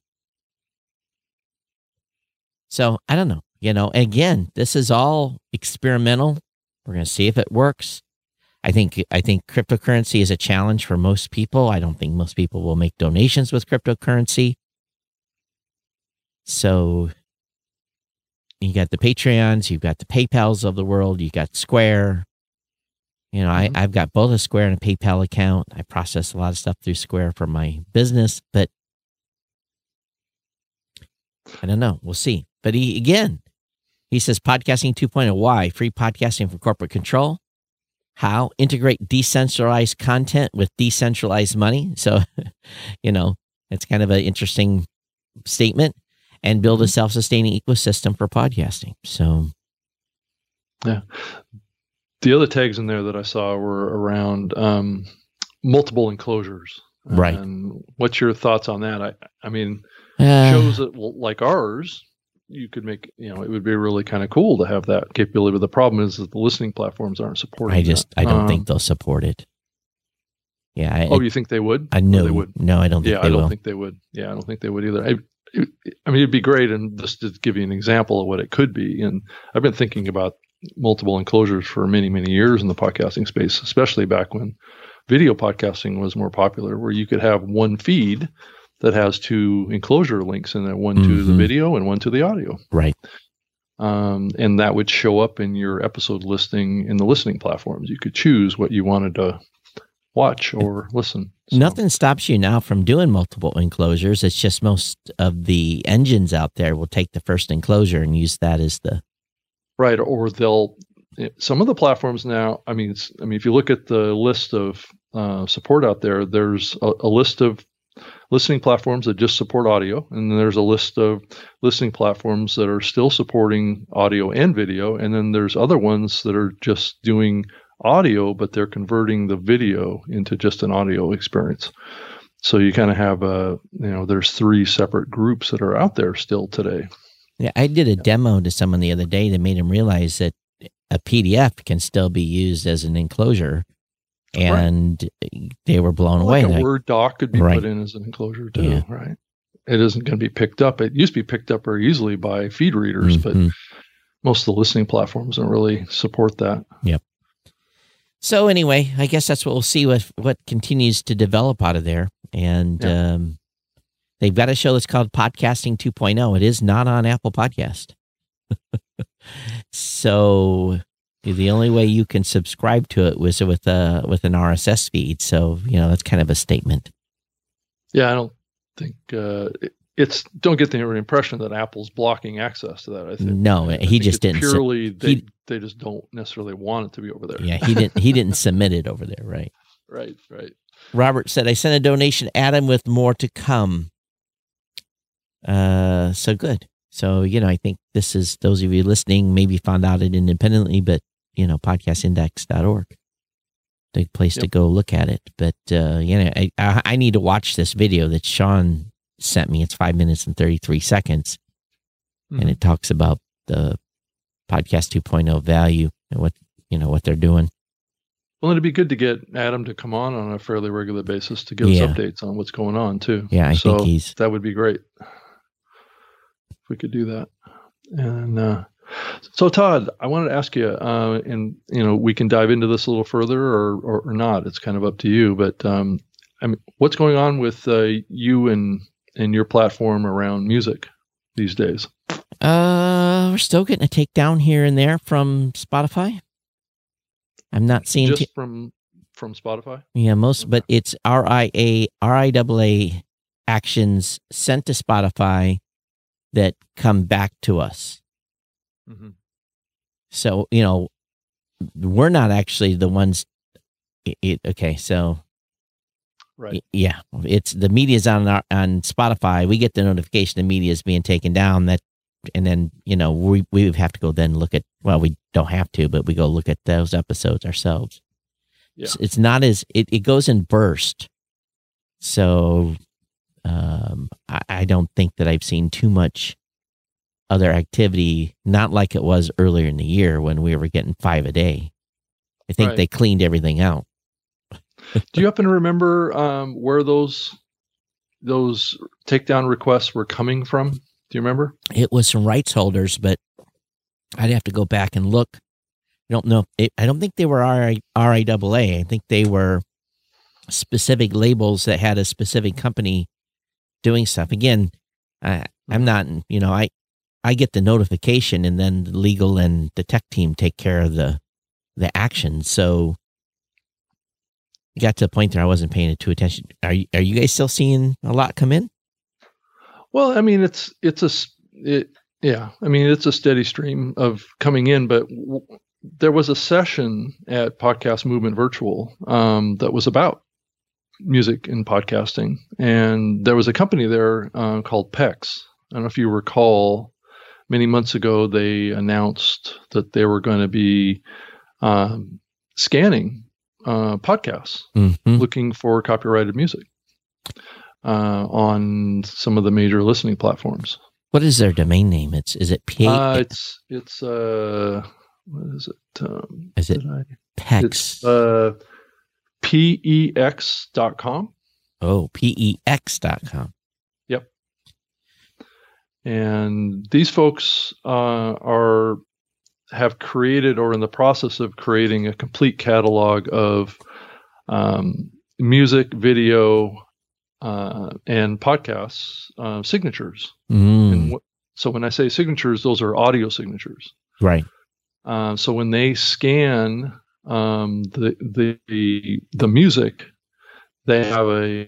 so I don't know. You know, again, this is all experimental. We're going to see if it works. I think I think cryptocurrency is a challenge for most people. I don't think most people will make donations with cryptocurrency. So you got the Patreons, you've got the PayPal's of the world, you got Square. You know, mm-hmm. I, I've got both a Square and a PayPal account. I process a lot of stuff through Square for my business, but I don't know. We'll see. But he again, he says podcasting 2.0. Why? Free podcasting for corporate control. How? Integrate decentralized content with decentralized money. So, (laughs) you know, it's kind of an interesting statement and build a self sustaining ecosystem for podcasting. So, yeah. The other tags in there that I saw were around um, multiple enclosures. Right. And what's your thoughts on that? I, I mean, uh, shows that like ours you could make you know it would be really kind of cool to have that capability but the problem is that the listening platforms aren't supporting i just that. i don't um, think they'll support it. Yeah I, oh you think they would? I know they would no i don't yeah i don't will. think they would. Yeah i don't think they would either. I, I mean it'd be great and just to give you an example of what it could be and i've been thinking about multiple enclosures for many many years in the podcasting space especially back when video podcasting was more popular where you could have one feed that has two enclosure links in there, one mm-hmm. to the mm-hmm. video and one to the audio. Right. Um, and that would show up in your episode listing in the listening platforms. You could choose what you wanted to watch or listen. So. Nothing stops you now from doing multiple enclosures. It's just most of the engines out there will take the first enclosure and use that as the right. Or they'll some of the platforms now. I mean, I mean, if you look at the list of uh, support out there, there's a, a list of listening platforms that just support audio, and then there's a list of listening platforms that are still supporting audio and video, and then there's other ones that are just doing audio, but they're converting the video into just an audio experience. So you kind of have a, you know, there's three separate groups that are out there still today. Yeah, I did a demo to someone the other day that made him realize that a PDF can still be used as an enclosure and right. they were blown like away. A Word doc could be right. put in as an enclosure too, yeah. right? It isn't going to be picked up. It used to be picked up very easily by feed readers, mm-hmm. but most of the listening platforms don't really support that. Yep. So anyway, I guess that's what we'll see with what continues to develop out of there, and yeah. um, they've got a show that's called Podcasting 2.0. It is not on Apple Podcast. (laughs) so the only way you can subscribe to it was with a with an RSS feed. So you know that's kind of a statement. Yeah, I don't think uh, it's. Don't get the impression that Apple's blocking access to that. I think no, I he just didn't. Purely, they he, they just don't necessarily want it to be over there. Yeah, he didn't. He didn't submit it over there, right? (laughs) Right, right. Robert said, "I sent a donation, Adam, with more to come." Uh, so good. So you know, I think this is those of you listening maybe found out it independently, but you know, podcastindex.org. The place yep. to go look at it. But, uh, you know, I, I need to watch this video that Sean sent me. It's five minutes and 33 seconds. Mm-hmm. And it talks about the podcast 2.0 value and what, you know, what they're doing. Well, it'd be good to get Adam to come on on a fairly regular basis to give yeah. us updates on what's going on too. Yeah, I so think he's that would be great if we could do that. And uh, so, Todd, I wanted to ask you, uh, and you know, we can dive into this a little further or, or, or not. It's kind of up to you. But um, I mean, what's going on with uh, you and and your platform around music these days? Uh, we're still getting a takedown here and there from Spotify. I'm not seeing just t- from from Spotify. Yeah, most, but it's RIA RIAA actions sent to Spotify that come back to us. Mm-hmm. So you know, we're not actually the ones. It, it, okay, so right, yeah, it's the media's on our, on Spotify. We get the notification the media is being taken down. That and then you know we we have to go then look at well we don't have to but we go look at those episodes ourselves yeah. it's, it's not as it, it goes in burst so um I, I don't think that i've seen too much other activity not like it was earlier in the year when we were getting five a day i think right. they cleaned everything out do you happen to remember um where those those takedown requests were coming from do you remember? It was some rights holders, but I'd have to go back and look. I don't know. It, I don't think they were RIAA. I think they were specific labels that had a specific company doing stuff. Again, I, I'm not, you know, I, I get the notification and then the legal and the tech team take care of the, the action. So got to the point there I wasn't paying it too attention. Are you, are you guys still seeing a lot come in? Well, I mean, it's it's a it, yeah. I mean, it's a steady stream of coming in, but w- there was a session at Podcast Movement Virtual um, that was about music and podcasting, and there was a company there uh, called PEX. I don't know if you recall. Many months ago, they announced that they were going to be um, scanning uh, podcasts, mm-hmm. looking for copyrighted music uh, on some of the major listening platforms. What is their domain name? It's is it P? Uh, it's it's uh what is it? Um, is it I, PEX? It's uh pex dot com. Oh, pex dot com. And these folks uh, are have created or in the process of creating a complete catalog of um, music, video, uh, and podcasts uh, signatures. Mm. And so when I say signatures, those are audio signatures. Right. Uh, so when they scan um, the, the, the the music, they have a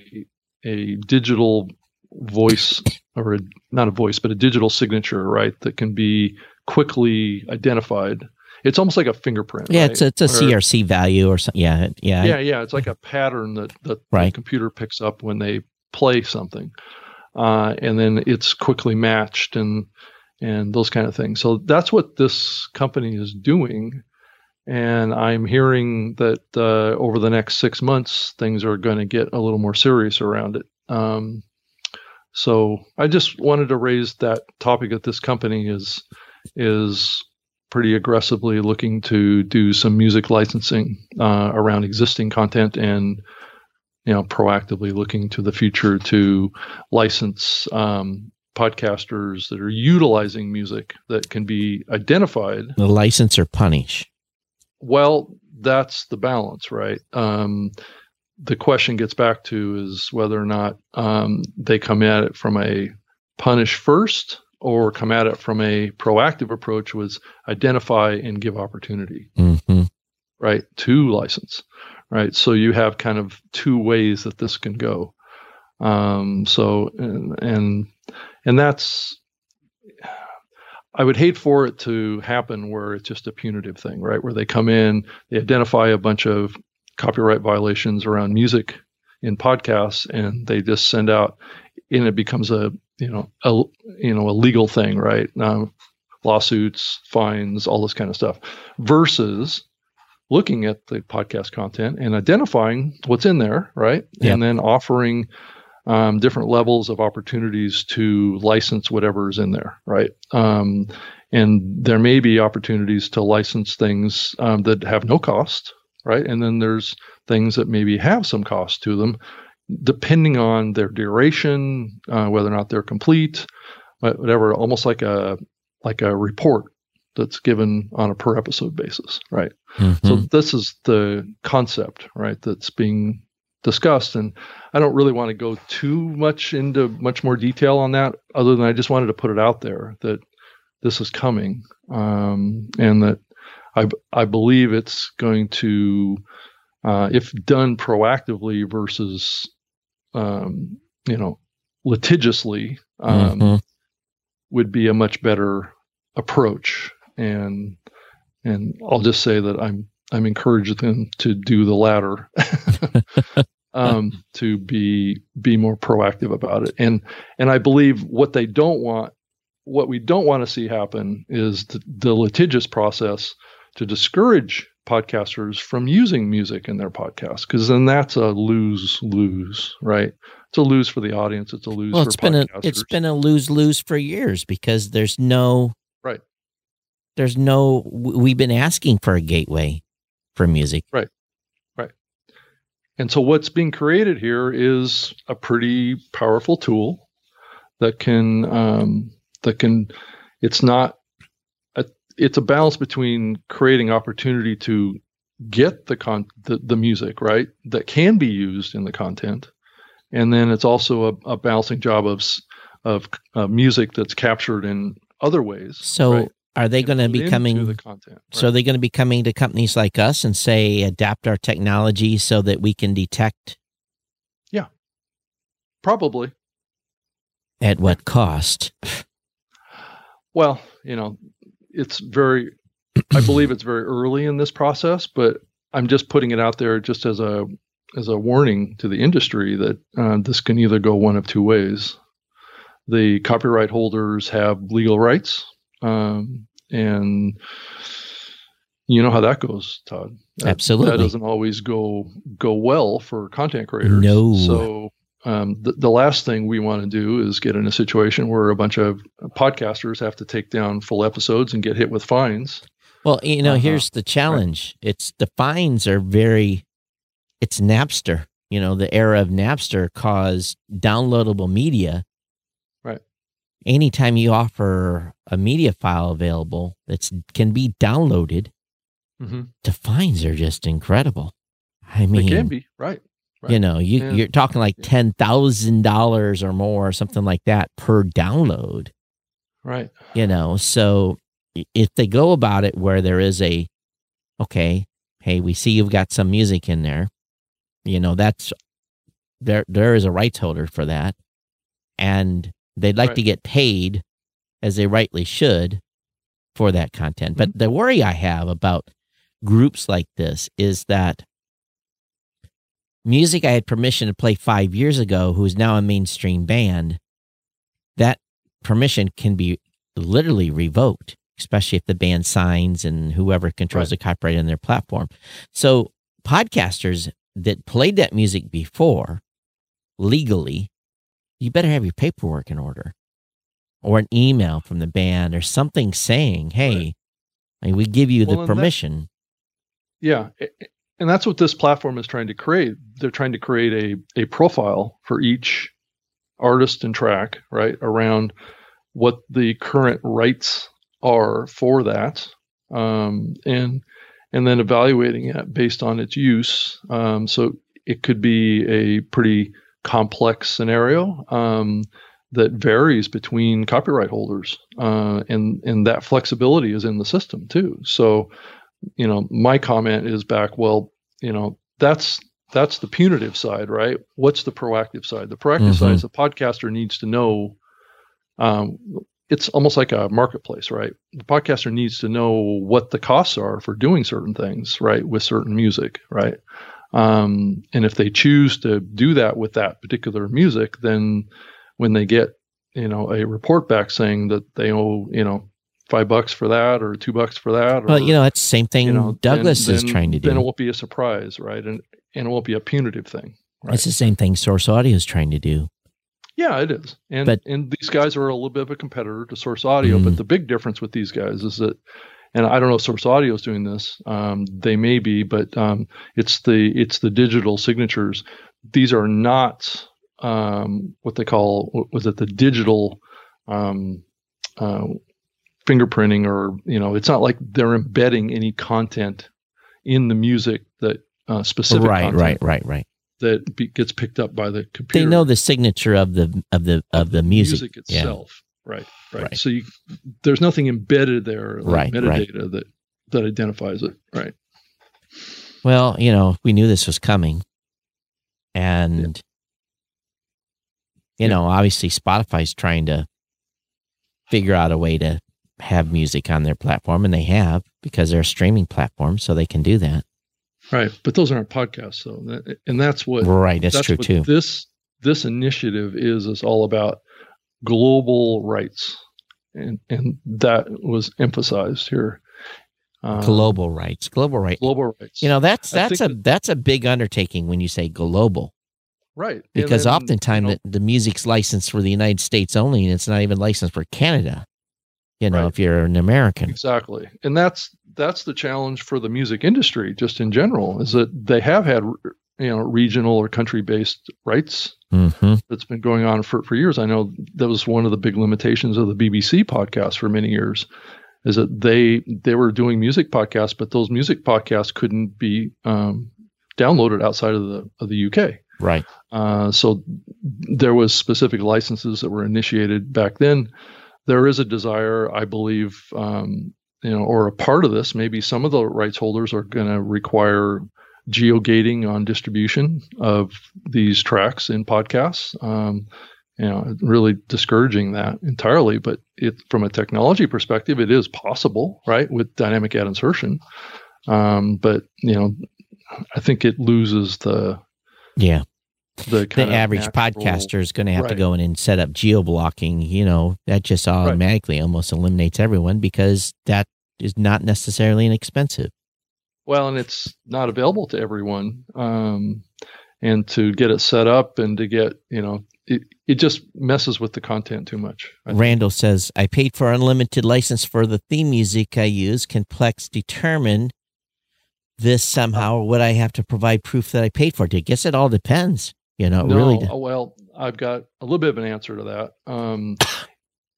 a digital voice or a, not a voice, but a digital signature, right? That can be quickly identified it's almost like a fingerprint. Yeah, right? it's a, it's a CRC value or something. Yeah, yeah, yeah, yeah. It's like a pattern that that right. the computer picks up when they play something, uh, and then it's quickly matched and and those kind of things. So that's what this company is doing. And I'm hearing that uh, over the next six months, things are going to get a little more serious around it. Um, so I just wanted to raise that topic that this company is is pretty aggressively looking to do some music licensing uh, around existing content and you know proactively looking to the future to license um, podcasters that are utilizing music that can be identified. The license or punish? Well that's the balance right? Um, the question gets back to is whether or not um, they come at it from a punish first or come at it from a proactive approach was identify and give opportunity. Mm-hmm. right? To license. Right? So you have kind of two ways that this can go. Um, so and, and and that's I would hate for it to happen where it's just a punitive thing, right? Where they come in, they identify a bunch of copyright violations around music in podcasts, and they just send out, and it becomes a you know a you know a legal thing, right? Um, lawsuits, fines, all this kind of stuff, versus looking at the podcast content and identifying what's in there, right? And then offering um, different levels of opportunities to license whatever is in there, right? Um, and there may be opportunities to license things um, that have no cost, right? And then there's things that maybe have some cost to them depending on their duration, uh, whether or not they're complete, whatever, almost like a like a report that's given on a per episode basis, right? Mm-hmm. So this is the concept, right, that's being discussed, and I don't really want to go too much into much more detail on that, other than I just wanted to put it out there that this is coming, um, and that I I believe it's going to, uh, if done proactively versus, um, you know, litigiously, um, mm-hmm. would be a much better approach. And and I'll just say that I'm I'm encouraging them to do the latter. (laughs) um, to be be more proactive about it. And and I believe what they don't want, what we don't want to see happen, is the, the litigious process to discourage podcasters from using music in their podcast because then that's a lose lose, right? It's a lose for the audience. It's a lose. Well, it's been a it's been a lose lose for years because there's no right. There's no. We've been asking for a gateway for music, right? Right. And so what's being created here is a pretty powerful tool that can um, that can it's not it's a balance between creating opportunity to get the con the, the music right that can be used in the content and then it's also a, a balancing job of of uh, music that's captured in other ways so right? Are they going to be coming? The content, right? So are they going to be coming to companies like us and say adapt our technology so that we can detect? Yeah, probably. At what cost? Well, you know, it's very. I believe it's very early in this process, but I'm just putting it out there just as a as a warning to the industry that uh, this can either go one of two ways. The copyright holders have legal rights um, and you know how that goes, Todd. That, Absolutely, that doesn't always go go well for content creators. No. So um, the, the last thing we want to do is get in a situation where a bunch of podcasters have to take down full episodes and get hit with fines. Well, you know, uh-huh. here's the challenge. Right. It's the fines are very. It's Napster. You know, the era of Napster caused downloadable media Right. anytime you offer a media file available that can be downloaded, mm-hmm. the fines are just incredible. I mean, they can be right. Right. You know, you, yeah. you're talking like ten thousand dollars or more, or something like that per download. Right. You know, so if they go about it where there is a, okay, hey, we see you've got some music in there, you know, that's there. There is a rights holder for that, and They'd like right. to get paid, as they rightly should, for that content. But mm-hmm. the worry I have about groups like this is that music I had permission to play five years ago, who is now a mainstream band, that permission can be literally revoked, especially if the band signs and whoever controls right. the copyright on their platform. So podcasters that played that music before legally you better have your paperwork in order or an email from the band or something saying, hey, right. we give you well, the permission. That, yeah. And that's what this platform is trying to create. They're trying to create a, a profile for each artist and track, right, around what the current rights are for that. Um, and and then evaluating it based on its use. Um, so it could be a pretty complex scenario um, that varies between copyright holders, uh, and and that flexibility is in the system too. So, you know, my comment is back. Well, you know, that's that's the punitive side, right? What's the proactive side? The proactive mm-hmm. side is the podcaster needs to know. Um, it's almost like a marketplace, right? The podcaster needs to know what the costs are for doing certain things, right, with certain music, right? Um, and if they choose to do that with that particular music, then when they get, you know, a report back saying that they owe, you know, five bucks for that or two bucks for that. Or, well, you know, that's the same thing you know, Douglas then, is trying to do. Then it won't be a surprise, right? And and it won't be a punitive thing. Right? It's the same thing Source Audio is trying to do. Yeah, it is. And but, and these guys are a little bit of a competitor to Source Audio, mm. but the big difference with these guys is that and I don't know if Source Audio is doing this. Um, they may be, but um, it's the it's the digital signatures. These are not um, what they call was it the digital um, uh, fingerprinting, or you know, it's not like they're embedding any content in the music that uh, specific. Right, right, right, right. That be, gets picked up by the computer. They know the signature of the of the of, the, music, music itself. Yeah. Right, right, right. So you, there's nothing embedded there, like right, metadata right. that that identifies it, right? Well, you know, we knew this was coming, and you know, obviously Spotify's trying to figure out a way to have music on their platform, and they have because they're a streaming platform, so they can do that. Right, but those aren't podcasts, so and that's what right. That's, that's true too. This this initiative is is all about global rights, and and that was emphasized here. Um, global rights, global rights, global rights. You know, that's that's a that, that's a big undertaking when you say global. Right. Because oftentimes you know, the, the, music's licensed for the United States only, and it's not even licensed for Canada. You know, right. if you're an American. Exactly, and that's that's the challenge for the music industry, just in general, is that they have had you know regional or country based rights mm-hmm. that's been going on for for years. I know that was one of the big limitations of the BBC podcast for many years, is that they they were doing music podcasts, but those music podcasts couldn't be um, downloaded outside of the of the UK. Right. Uh, so there was specific licenses that were initiated back then. There is a desire, I believe, um, you know, or a part of this. Maybe some of the rights holders are going to require geogating on distribution of these tracks in podcasts. Um, you know, really discouraging that entirely. But it, from a technology perspective, it is possible, right, with dynamic ad insertion. Um, but you know, I think it loses the yeah the, the average natural, podcaster is going to have right. to go in and set up geo blocking. You know, that just automatically right. almost eliminates everyone because that is not necessarily inexpensive. Well, and it's not available to everyone. Um, and to get it set up and to get, you know, it, it just messes with the content too much. Randall says, I paid for unlimited license for the theme music I use. Can Plex determine this somehow, or would I have to provide proof that I paid for it? I guess it all depends. You know, no, really. Oh, well, I've got a little bit of an answer to that. Um,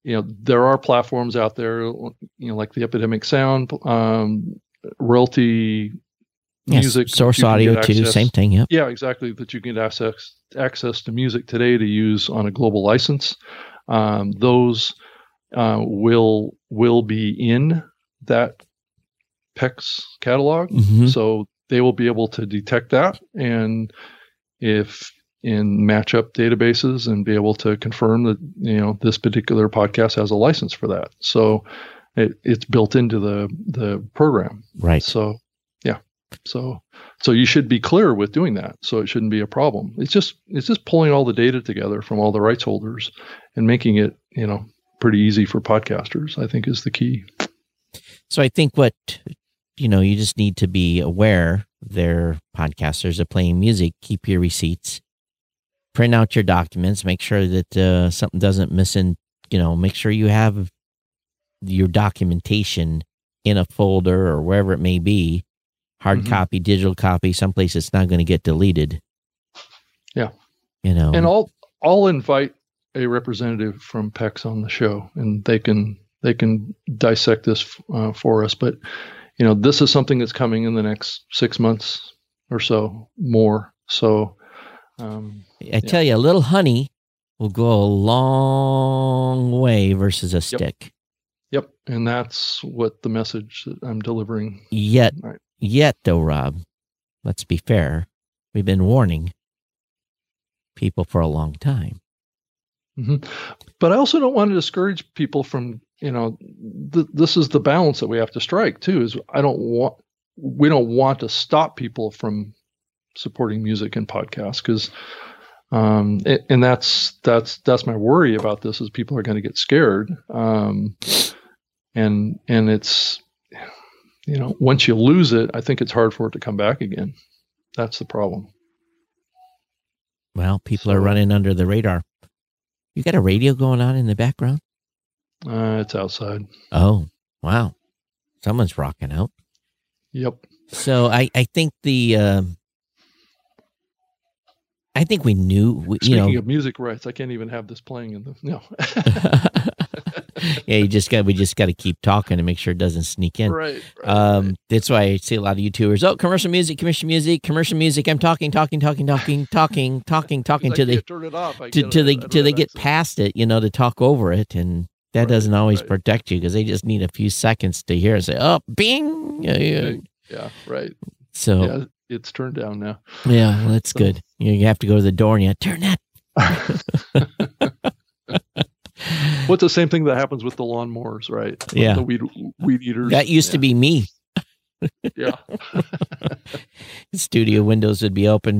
you know, there are platforms out there, you know, like the Epidemic Sound, um, Royalty yes, Music, Source Audio too, same thing. Yeah, yeah, exactly. That you can get access access to music today to use on a global license. Um, those uh, will will be in that PEX catalog, mm-hmm. so they will be able to detect that and if in matchup databases and be able to confirm that you know this particular podcast has a license for that. So it, it's built into the the program. Right. So yeah. So so you should be clear with doing that. So it shouldn't be a problem. It's just it's just pulling all the data together from all the rights holders and making it you know pretty easy for podcasters. I think is the key. So I think what you know you just need to be aware their podcasters are playing music, keep your receipts, print out your documents, make sure that uh, something doesn't miss in, you know, make sure you have your documentation in a folder or wherever it may be, hard mm-hmm. copy, digital copy, someplace it's not going to get deleted. Yeah. You know, and I'll, I'll invite a representative from PEX on the show and they can, they can dissect this uh, for us. But you know, this is something that's coming in the next six months or so more. So, um, I tell you, a little honey will go a long way versus a stick. Yep. yep. And that's what the message that I'm delivering. Yet, right. yet though, Rob, let's be fair. We've been warning people for a long time. Mm-hmm. But I also don't want to discourage people from you know, th- this is the balance that we have to strike too. Is I don't want we don't want to stop people from supporting music and podcasts because um, and that's that's that's my worry about this is people are going to get scared um, and and it's you know once you lose it i think it's hard for it to come back again that's the problem well people so, are running under the radar you got a radio going on in the background uh, it's outside. Oh, wow. Someone's rocking out. Yep. So I, I think the, uh, I think we knew. We, Speaking you know, of music rights, I can't even have this playing in the no. (laughs) (laughs) yeah, you just got we just got to keep talking to make sure it doesn't sneak in. Right. right um, right. that's why I see a lot of YouTubers. Oh, commercial music, commercial music, commercial music. I'm talking, talking, talking, talking, talking, talking, (laughs) talking to the turn it off. to, to they to they get past it, you know, to talk over it, and that right, doesn't always right. protect you because they just need a few seconds to hear and say, "Oh, bing." Yeah, yeah. Yeah, right. So Yeah, it's turned down now. yeah, well, that's So- good. You, have to go to the door and you turn that. (laughs) What's the same thing that happens with the lawnmowers, right? Yeah. the weed weed eaters. That used to be me. (laughs) Yeah, (laughs) Studio windows would be open.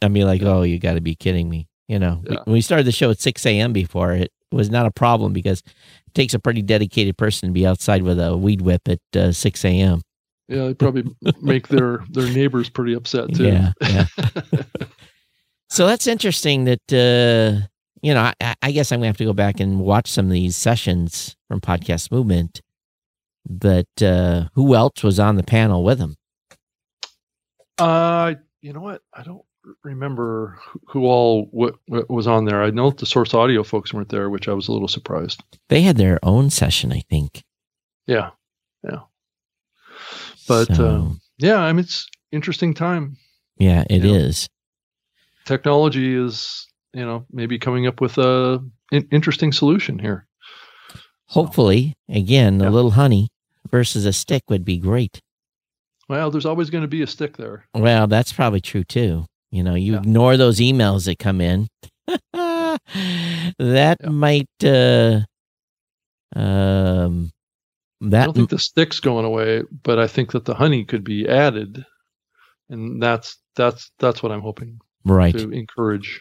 I'd be like, "Oh, you got to be kidding me!" You know, we- Yeah. when we started the show at six a.m. before, it was not a problem because it takes a pretty dedicated person to be outside with a weed whip at uh, six a.m. yeah. They probably make their their neighbors pretty upset too. Yeah, yeah. (laughs) so that's interesting. That uh, you know, I, I guess I'm gonna have to go back and watch some of these sessions from Podcast Movement. But uh, who else was on the panel with him? Uh, you know what? I don't remember who- who all what, what was on there. I know the Source Audio folks weren't there, which I was a little surprised. They had their own session, I think. Yeah. But So, um, yeah, I mean, it's interesting time. yeah, it yeah. is. Technology is, you know, maybe coming up with a in- interesting solution here. Hopefully, again, Yeah. a little honey versus a stick would be great. Well, there's always going to be a stick there. Well, that's probably true too. You know, you Yeah. ignore those emails that come in. (laughs) that Yeah. might uh um I don't think the stick's going away, but I think that the honey could be added, and that's that's that's what I'm hoping right. to encourage.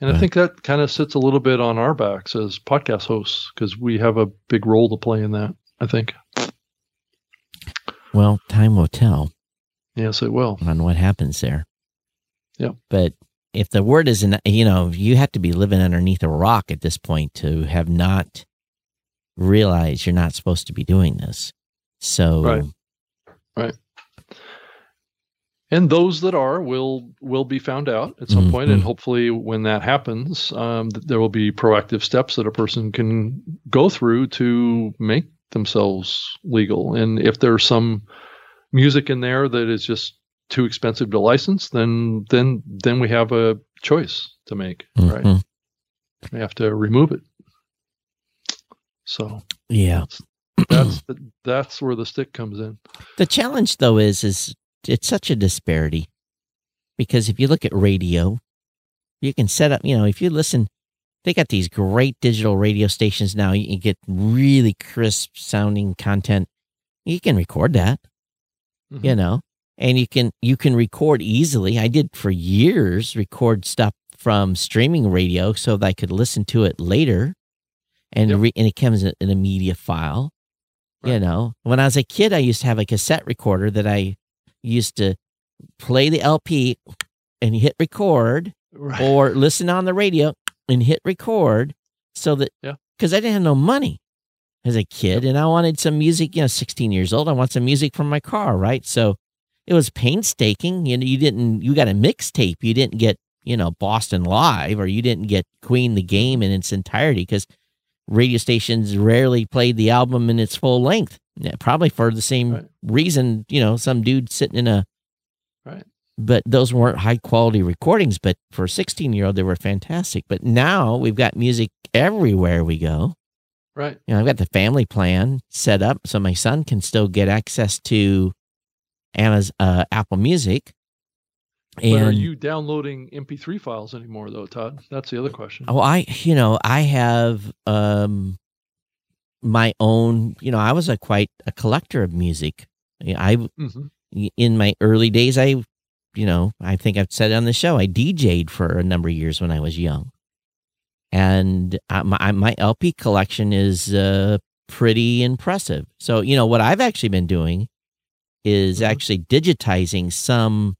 And I think that kind of sits a little bit on our backs as podcast hosts because we have a big role to play in that. I think. Well, time will tell Yes, it will. on what happens there. Yeah. But if the word isn't, you know, you have to be living underneath a rock at this point to have not realized you're not supposed to be doing this. So, Right. and those that are will will be found out at some point, and Mhm. hopefully when that happens um, there will be proactive steps that a person can go through to make themselves legal and if there's some music in there that is just too expensive to license then then then we have a choice to make right mhm. we have to remove it so yeah. that's (clears throat) the, that's where the stick comes in The challenge though is is it's such a disparity because if you look at radio, you can set up, you know, if you listen, they got these great digital radio stations now. You can get really crisp sounding content. You can record that, Mhm. you know, and you can you can record easily. I did for years record stuff from streaming radio so that I could listen to it later, and Yep. re- and it comes in in a media file. You know, when I was a kid, I used to have a cassette recorder that I used to play the LP and hit record Right. or listen on the radio and hit record so that, Yeah. because I didn't have no money as a kid and I wanted some music, you know, 16 years old. I want some music from my car, right? So it was painstaking. You know, you didn't, you got a mixtape. You didn't get, you know, Boston Live or you didn't get Queen the Game in its entirety because radio stations rarely played the album in its full length. Yeah, probably for the same Right. reason, you know, some dude sitting in a Right. but those weren't high quality recordings. But for a 16 year old, they were fantastic. But now we've got music everywhere we go. right You know, I've got the family plan set up so my son can still get access to Anna's uh, Apple Music. But are you downloading MP3 files anymore, though, Todd? That's the other question. oh, I, you know, I have um my own. You know, I was a quite a collector of music. I Mhm. in my early days, I, you know, I think I've said it on the show, I DJ'd for a number of years when I was young. And I, my, my LP collection is uh, pretty impressive. So, you know, what I've actually been doing is Mhm. actually digitizing some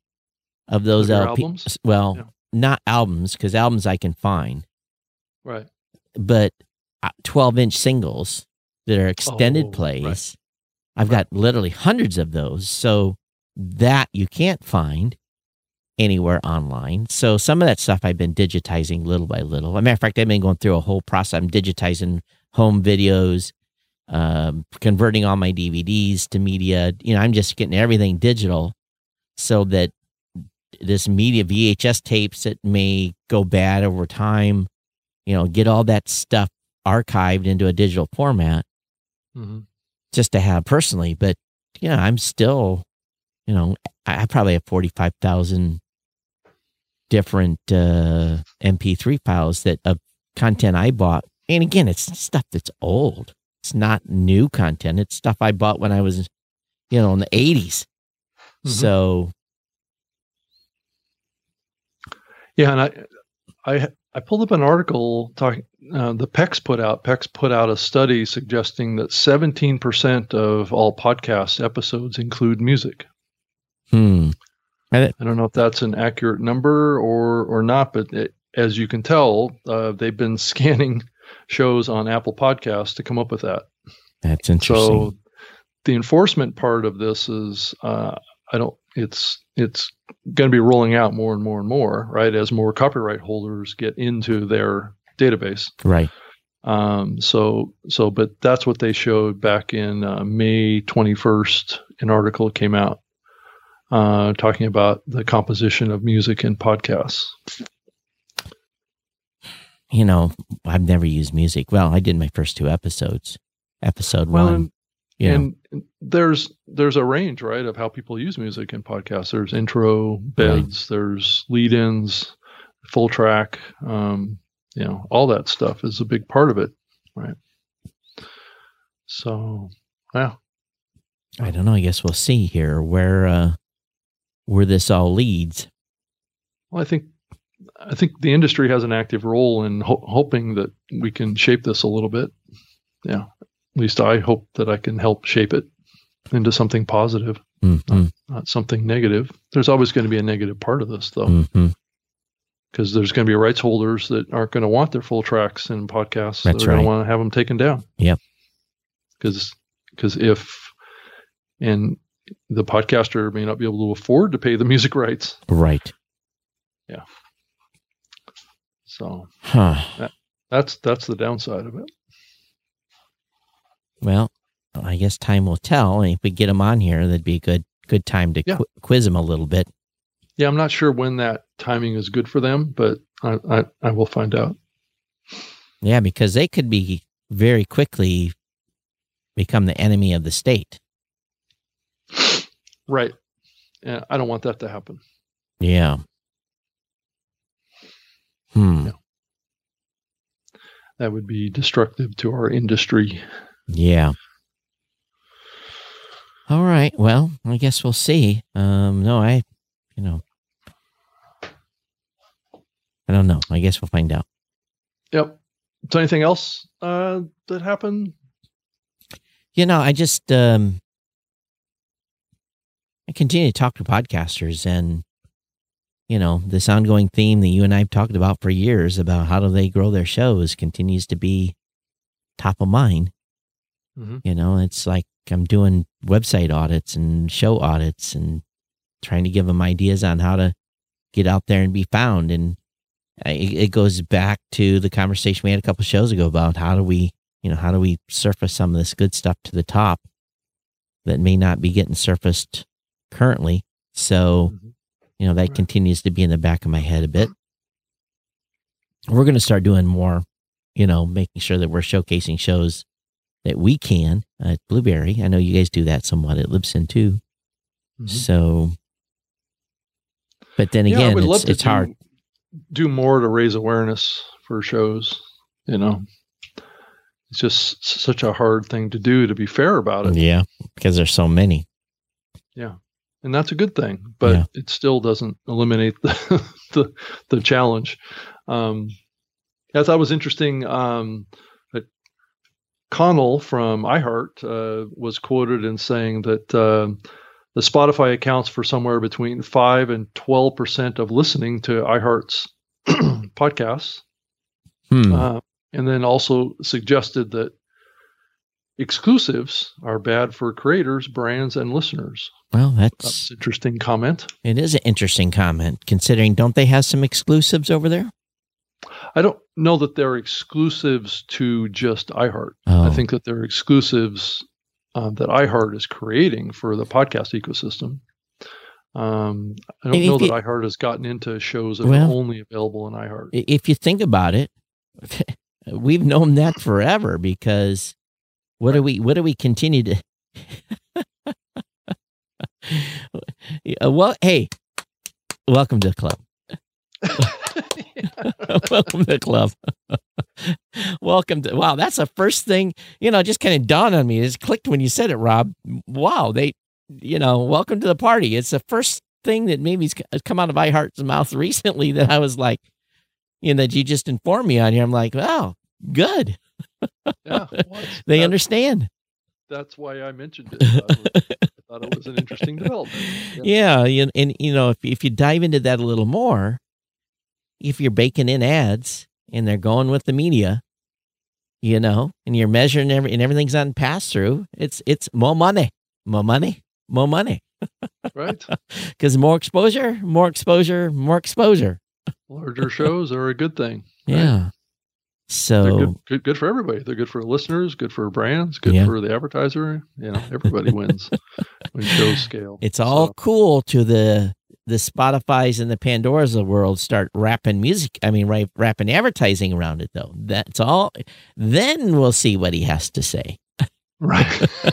of those LP. albums? Well, Yeah. not albums, because albums I can find, Right. but 12 inch singles that are extended Oh, right. plays. I've Right. got literally hundreds of those. So that you can't find anywhere online. So some of that stuff I've been digitizing little by little. As a matter of fact, I've been going through a whole process. I'm digitizing home videos, um, converting all my DVDs to media. You know, I'm just getting everything digital so that this media VHS tapes that may go bad over time you know, get all that stuff archived into a digital format Mm-hmm. just to have personally. But yeah, I'm still, you know, I probably have 45,000 different uh, MP3 files that of content I bought. And again, it's stuff that's old. It's not new content. It's stuff I bought when I was, you know, in the 80s. Mhm. So, Yeah, and I, I, I pulled up an article talking. Uh, the PEX put out. PEX put out a study suggesting that 17% of all podcast episodes include music. hmm. I don't know if that's an accurate number or or not, but it, as you can tell, uh, they've been (laughs) scanning shows on Apple Podcasts to come up with that. That's interesting. So the enforcement part of this is uh, I don't it's it's going to be rolling out more and more and more, right? As more copyright holders get into their database. right. Um, so so but that's what they showed back in uh, May 21st. An article came out uh, talking about the composition of music in podcasts. You know, I've never used music. Well, I did my first two episodes. Episode one. And, and there's there's a range, right, of how people use music in podcasts. There's intro beds, there's lead-ins, full track, um, you know, all that stuff is a big part of it, right? So, yeah, I don't know. I guess we'll see here where uh where this all leads. well, I think I think the industry has an active role in ho- hoping that we can shape this a little bit. Yeah, at least I hope that I can help shape it into something positive, Mm-hmm. not something negative. There's always going to be a negative part of this, though. Mm-hmm. because there's going to be rights holders that aren't going to want their full tracks and podcasts. That's They're going to want to have them taken down. Yep. Because because if and the podcaster may not be able to afford to pay the music rights, Right. Yeah. So Huh. that's that's the downside of it. Well, I guess time will tell. And if we get them on here, that'd be a good good time to Yeah. qu- quiz them a little bit. Yeah, I'm not sure when that timing is good for them, but I I, I will find out. Yeah, because they could be very quickly become the enemy of the state. Right. Yeah, I don't want that to happen. Yeah. Hmm. Yeah. That would be destructive to our industry. Yeah. All right. Well, I guess we'll see. Um, no, I, you know, I don't know. I guess we'll find out. Yep. So anything else uh, that happened? You know, I just, um, I continue to talk to podcasters and, you know, this ongoing theme that you and I have talked about for years about how do they grow their shows continues to be top of mind. Mhm. You know, it's like I'm doing website audits and show audits and trying to give them ideas on how to get out there and be found. And it, it goes back to the conversation we had a couple shows ago about how do we, you know, how do we surface some of this good stuff to the top that may not be getting surfaced currently. So, Mhm. you know, that Right. continues to be in the back of my head a bit. We're going to start doing more, you know, making sure that we're showcasing shows that we can at Blubrry. I know you guys do that somewhat at Libsyn too. Mhm. So, but then again, it's, love to hard. do, do more to raise awareness for shows. You know, it's just such a hard thing to do. To be fair about it, Yeah, because there's so many. Yeah. And that's a good thing, but Yeah. it still doesn't eliminate the (laughs) the, the challenge. Um, I thought it was interesting um, Conal from iHeart uh, was quoted in saying that uh, the Spotify accounts for somewhere between five and twelve percent of listening to iHeart's (clears throat) podcasts, Hmm. uh, and then also suggested that exclusives are bad for creators, brands, and listeners. well, That's that's an interesting comment. it is an interesting comment considering don't they have some exclusives over there? I don't know that they're exclusives to just iHeart. Oh, I think that they're exclusives uh, that iHeart is creating for the podcast ecosystem. Um, I don't know that you- iHeart has gotten into shows that Well- are only available in iHeart. if you think about it, (laughs) we've known that forever because what do we what do we continue to (laughs) well hey welcome to the club (laughs) (laughs) welcome to the club (laughs) welcome to wow that's the first thing you know just kind of dawned on me it just clicked when you said it rob wow they you know welcome to the party it's the first thing that maybe uh, come out of my iHeart's mouth (laughs) recently that I was like, you know, that you just informed me on here. I'm like, wow, good. Yeah, well, they understand. That's why I mentioned it. I, was, I, thought it was an interesting development. Yeah, yeah and, and you know, if if you dive into that a little more, if you're baking in ads and they're going with the media, you know, and you're measuring every and everything's on pass through, it's it's more money, more money, more money right. (laughs) Because more exposure, more exposure, more exposure. Larger shows are a good thing. Right? Yeah. So They're good, good, good for everybody. They're good for listeners, good for brands, good yeah. for the advertiser. You know, everybody wins (laughs) when shows scale. It's all so. cool to the the Spotify's and the Pandora's of the world start wrapping music. I mean, right, wrapping advertising around it though. That's all. Then we'll see what he has to say. Right. (laughs)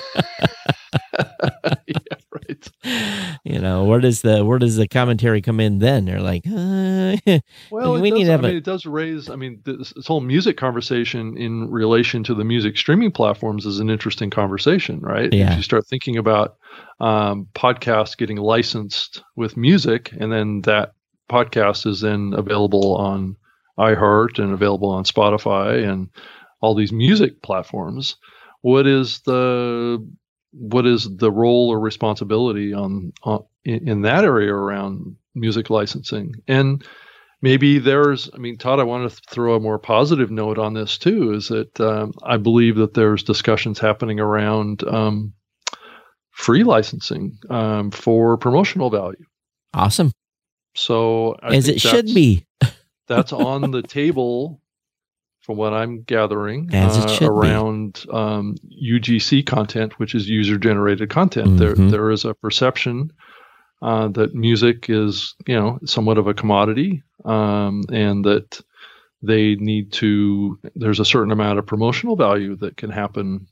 (laughs) right. (laughs) You know, where does the where does the commentary come in then? They're like, uh, (laughs) well, we does, need to have I mean, a- it does raise. I mean, this, this, whole music conversation in relation to the music streaming platforms is an interesting conversation, right? Yeah. If you start thinking about um, podcasts getting licensed with music, and then that podcast is then available on iHeart and available on Spotify and all these music platforms what is the what is the role or responsibility on, on in, in, that area around music licensing? And maybe there's i mean todd i want to throw a more positive note on this too is that um, i believe that there's discussions happening around um, free licensing um, for promotional value. Awesome. So I as it should be. (laughs) that's on the (laughs) table from what I'm gathering, uh, around um, UGC content, which is user generated content. Mm-hmm. There, there is a perception uh, that music is, you know, somewhat of a commodity, um, and that they need to. There's a certain amount of promotional value that can happen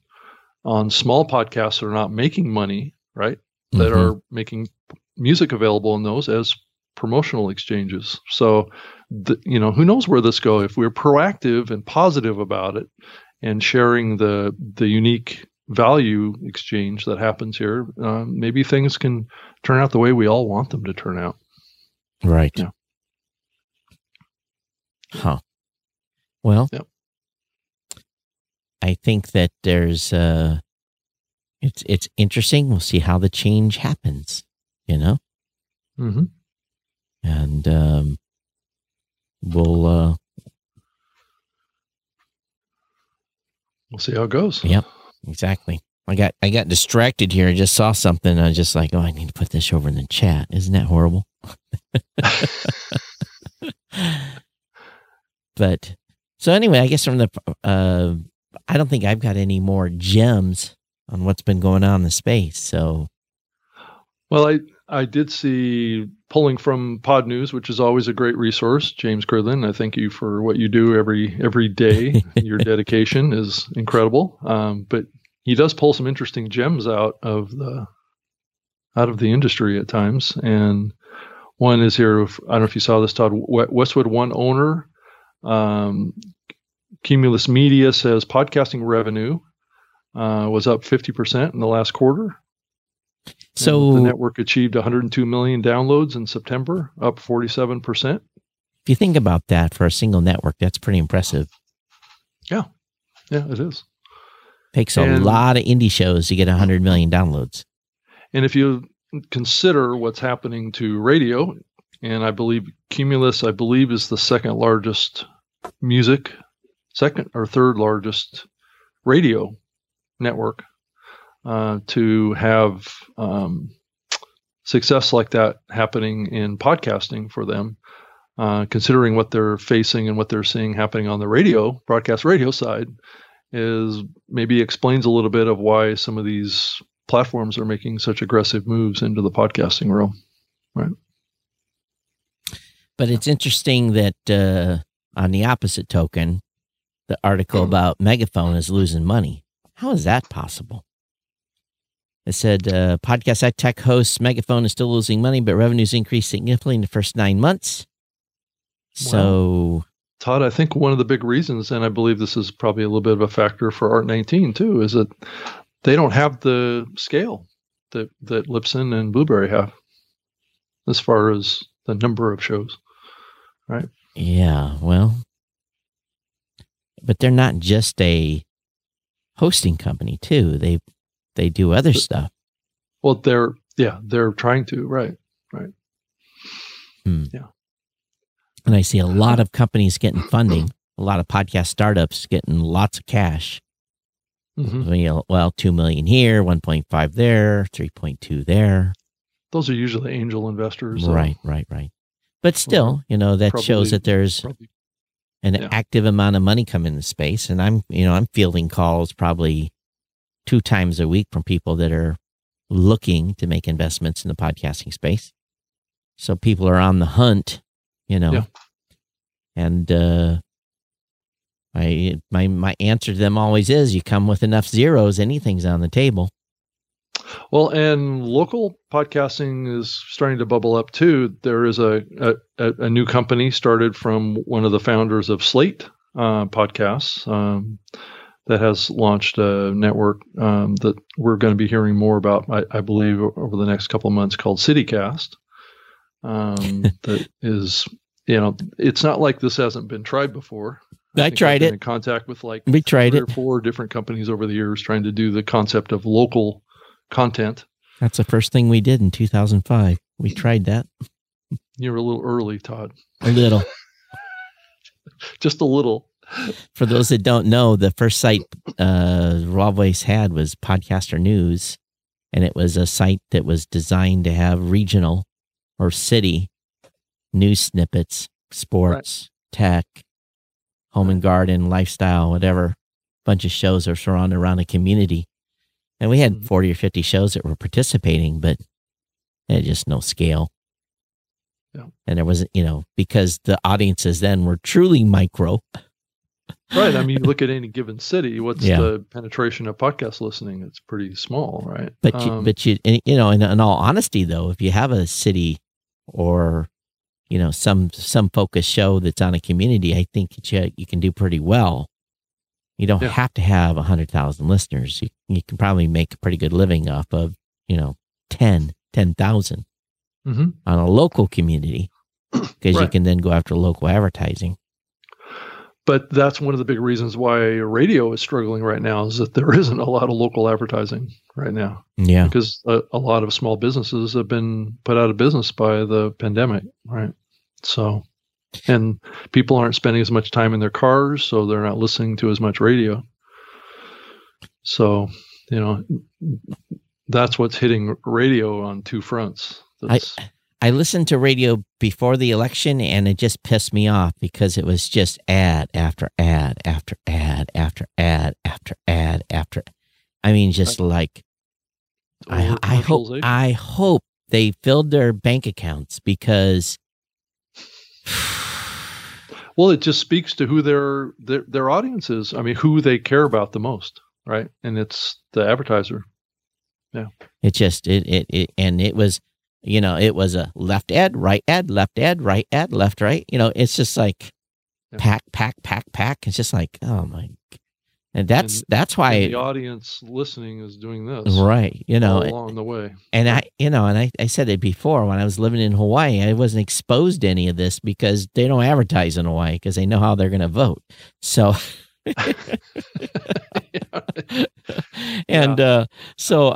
on small podcasts that are not making money, right? Mm-hmm. That are making music available in those as promotional exchanges. So the, you know, who knows where this go if we're proactive and positive about it and sharing the the unique value exchange that happens here, uh, maybe things can turn out the way we all want them to turn out. Right. Yeah. Huh. Well, yep. I think that there's uh it's it's interesting. We'll see how the change happens, you know? Mm-hmm. And um we'll uh we'll see how it goes. Yep, exactly. I got I got distracted here. I just saw something. I was just like, oh, I need to put this over in the chat. Isn't that horrible? (laughs) but so anyway, I guess from the uh, I don't think I've got any more gems on what's been going on in the space. So, well, I I did see pulling from Podnews, which is always a great resource. James Cridland, I thank you for what you do every every day. (laughs) Your dedication is incredible. Um, but he does pull some interesting gems out of the out of the industry at times. And one is here. I don't know if you saw this, Todd. Westwood One owner, um, Cumulus Media says podcasting revenue uh, was up 50% in the last quarter. So the network achieved 102 million downloads in September, up 47%. If you think about that for a single network, that's pretty impressive. Yeah. Yeah, it is. Takes a and, lot of indie shows to get 100 million downloads. And if you consider what's happening to radio, and I believe Cumulus, I believe, is the second largest music, second or third largest radio network uh, to have um, success like that happening in podcasting for them, uh, considering what they're facing and what they're seeing happening on the radio, broadcast radio side, is maybe explains a little bit of why some of these platforms are making such aggressive moves into the podcasting realm. Right. But it's interesting that uh, on the opposite token, the article about Megaphone is losing money. How is that possible? It said uh, podcast tech hosts Megaphone is still losing money, but revenues increased significantly in the first nine months. So, Todd, I think one of the big reasons, and I believe this is probably a little bit of a factor for Art 19 too, is that they don't have the scale that that Libsyn and Blubrry have as far as the number of shows, right? Yeah, well, but they're not just a hosting company too. They they do other stuff. Well, they're yeah, they're trying to right, right. Hmm. Yeah. And I see a lot of companies getting funding, a lot of podcast startups getting lots of cash. Mm-hmm. Well, two million here, one point five there, three point two there. Those are usually angel investors, right? Right, right. But still, well, you know, that probably, shows that there's probably, an yeah. active amount of money coming into space, and I'm, you know, I'm fielding calls probably two times a week from people that are looking to make investments in the podcasting space. So people are on the hunt, you know, yeah. and uh, my my my answer to them always is: you come with enough zeros, anything's on the table. Well, and local podcasting is starting to bubble up too. There is a a, a new company started from one of the founders of Slate uh, podcasts um, that has launched a network um, that we're going to be hearing more about. I, I, believe over the next couple of months called CityCast. Um, (laughs) that is, you know, it's not like this hasn't been tried before. I, I tried it. In contact with like we tried three it. or four different companies over the years trying to do the concept of local content. That's the first thing we did in 2005. We tried that. You were a little early, Todd. A little. (laughs) Just a little. For those that don't know, the first site uh, RawVoice had was Podcaster News, and it was a site that was designed to have regional or city news snippets, sports, right. tech, home and garden, lifestyle, whatever. Bunch of shows are surrounded around a community. And we had mm-hmm. 40 or 50 shows that were participating, but had just no scale. Yeah. And there wasn't, you know, because the audiences then were truly micro. Right. I mean, look at any given city. What's yeah. the penetration of podcast listening? It's pretty small, right? But um, you, but you, you know, in, in all honesty, though, if you have a city or you know some some focus show that's on a community, I think you you can do pretty well. You don't yeah. have to have a hundred thousand listeners. You you can probably make a pretty good living off of you know 10, 10,000 mm-hmm. on a local community because right. you can then go after local advertising. But that's one of the big reasons why radio is struggling right now is that there (laughs) isn't a lot of local advertising right now. Yeah. Because a, a lot of small businesses have been put out of business by the pandemic, right? So, and people aren't spending as much time in their cars, so they're not listening to as much radio. So, you know, that's what's hitting radio on two fronts. That's, I I listened to radio before the election and it just pissed me off because it was just ad after ad after ad after ad after ad after I mean just like I, I hope I hope they filled their bank accounts because (sighs) well it just speaks to who their, their their audience is. I mean who they care about the most, right? And it's the advertiser. Yeah. It just it it, it and it was you know, it was a left ad, right ad, left ad, right ad, left, right. You know, it's just like yeah. pack, pack, pack, pack. It's just like, oh my. And that's and, that's why the audience listening is doing this, right? You know, along the way. And I, you know, and I, I said it before when I was living in Hawaii, I wasn't exposed to any of this because they don't advertise in Hawaii because they know how they're going to vote. So. (laughs) (laughs) and yeah. uh, so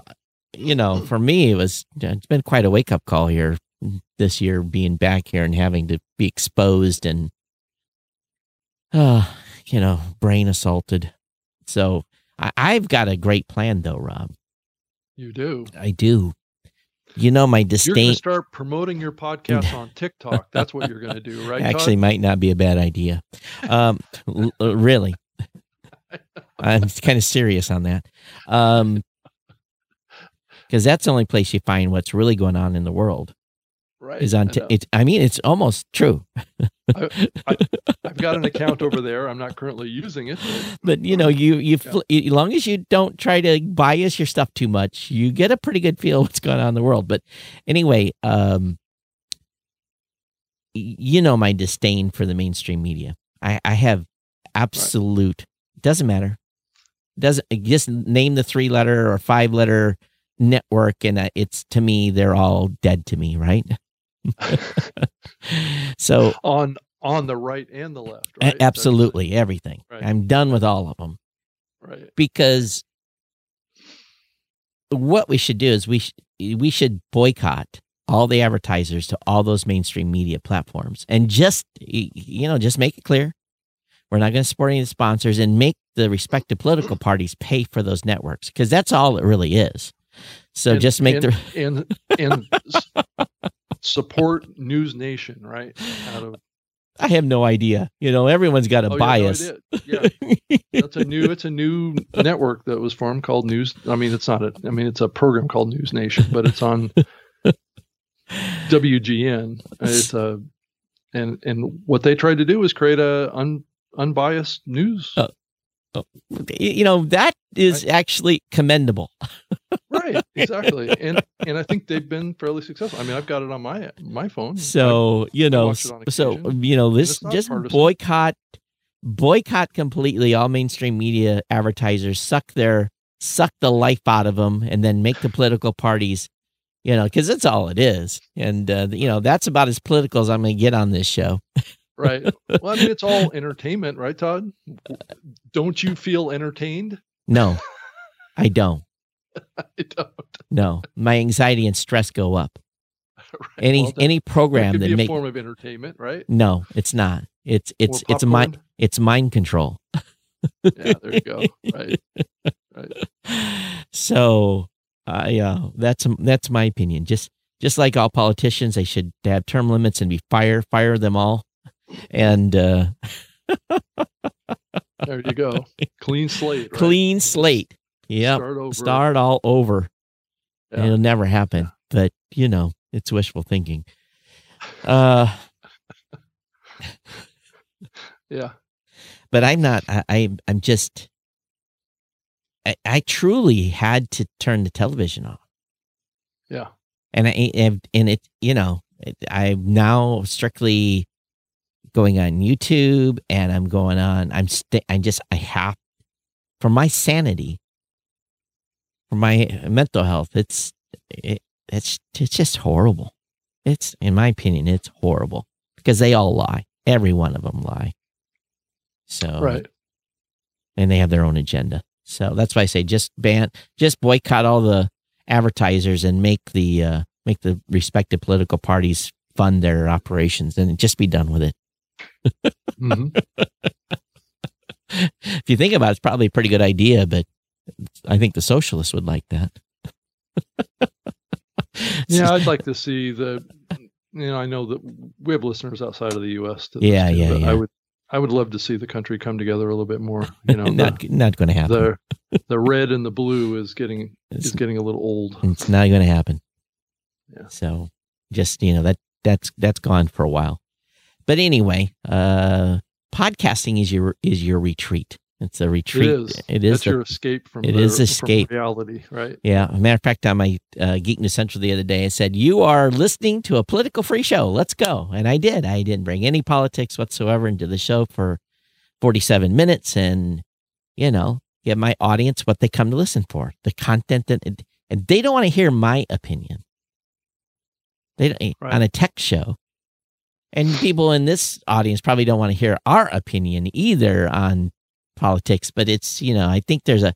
you know, for me, it was it's been quite a wake up call here this year, being back here and having to be exposed and, uh, (sighs) you know, brain assaulted. So I, I've got a great plan, though, Rob. You do. I do. You know my disdain. You're going to start promoting your podcast on TikTok. That's what you're going to do, (laughs) right? Actually, Todd? might not be a bad idea. Um, l- really, (laughs) I'm kind of serious on that. Um, because that's the only place you find what's really going on in the world. Right. Is on. T- it, I mean, it's almost true. I, have got an account over there. I'm not currently using it, but, (laughs) but you know, you you yeah. as long as you don't try to bias your stuff too much, you get a pretty good feel what's going on in the world. But anyway, um, you know my disdain for the mainstream media. I, I have absolute. Right. Doesn't matter. Doesn't just name the three letter or five letter network, and it's to me they're all dead to me. Right. (laughs) so on on the right and the left. Right? Absolutely everything. Right. I'm done with all of them. Right. Because what we should do is we sh- we should boycott all the advertisers to all those mainstream media platforms and just you know just make it clear we're not going to support any sponsors and make the respective political parties pay for those networks because that's all it really is so and, just make and, the (laughs) and and support news nation right out of I have no idea. You know, everyone's got a oh, bias. Yeah, no yeah. that's a new. It's a new network that was formed called News. I mean, it's not a. I mean, it's a program called News Nation, but it's on (laughs) WGN. It's a, and and what they tried to do was create a un, unbiased news. Uh, you know that is right. actually commendable. (laughs) right, exactly, and and I think they've been fairly successful. I mean, I've got it on my my phone. So I, you know, so you know, this just partisan. boycott boycott completely all mainstream media advertisers suck their suck the life out of them and then make the political parties you know, because that's all it is. And, uh, you know, that's about as political as I'm going to get on this show. right. (laughs) Well, I mean, it's all entertainment, right, Todd? Don't you feel entertained? No, I don't. (laughs) I don't. No, my anxiety and stress go up. (laughs) Right. Any well, that, any program that, that make form of entertainment, right? No, it's not. It's it's it's mind it's mind control. yeah, there you go. Right. Right. So I uh, that's that's my opinion. Just just like all politicians, they should have term limits and be fire fire them all. And uh, (laughs) there you go, clean slate. Right? Clean slate. Yeah, start, start, all over. Yeah. It'll never happen, yeah. but you know it's wishful thinking. Uh, (laughs) yeah, but I'm not. I, I I'm just I, I truly had to turn the television off. Yeah. And I and it you know it, I'm now strictly going on YouTube and I'm going on I'm st- I just I have for my sanity for my mental health it's it, it's it's just horrible. It's in my opinion it's horrible because they all lie. Every one of them lie. So Right. And they have their own agenda. So that's why I say just ban, just boycott all the advertisers and make the uh, make the respective political parties fund their operations and just be done with it. mm-hmm. (laughs) if you think about it, it's probably a pretty good idea, but I think the socialists would like that. yeah, (laughs) I'd like to see the. You know, I know that we have listeners outside of the U.S. yeah, yeah, yeah. I would I would love to see the country come together a little bit more. You know, (laughs) not the, not going to happen. The (laughs) the red and the blue is getting it's, is getting a little old. It's not going to happen. Yeah. So just you know that that's that's gone for a while. But anyway, uh, podcasting is your is your retreat. It's a retreat. It is. It is That's the, your escape from. It the, is escape reality, right? Yeah. matter of fact, on my uh, Geek News Central the other day, I said, "You are listening to a political free show. Let's go." And I did. I didn't bring any politics whatsoever into the show for forty-seven minutes, and you know, get my audience what they come to listen for, the content that, and they don't want to hear my opinion. They don't, right. on a tech show. And people in this audience probably don't want to hear our opinion either on politics, but it's you know I think there's a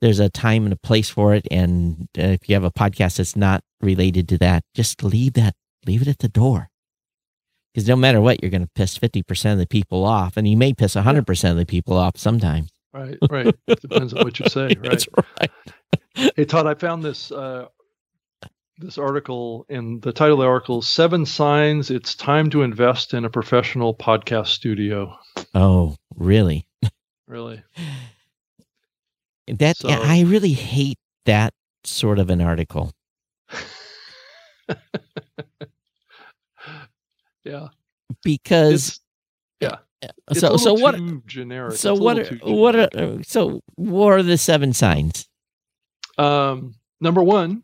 there's a time and a place for it, and uh, if you have a podcast that's not related to that, just leave that leave it at the door. Because no matter what, you're going to piss fifty percent of the people off, and you may piss hundred percent of the people off sometimes. Right, right. It depends on what you say. (laughs) Right. That's right. hey Todd, I found this uh, this article, and the title of the article Seven Signs It's Time to Invest in a Professional Podcast Studio. Oh, really? Really. That so, I really hate that sort of an article. (laughs) Yeah. Because It's, yeah. It's so so what too generic. so what are, what are, so what are the seven signs? Um, number one,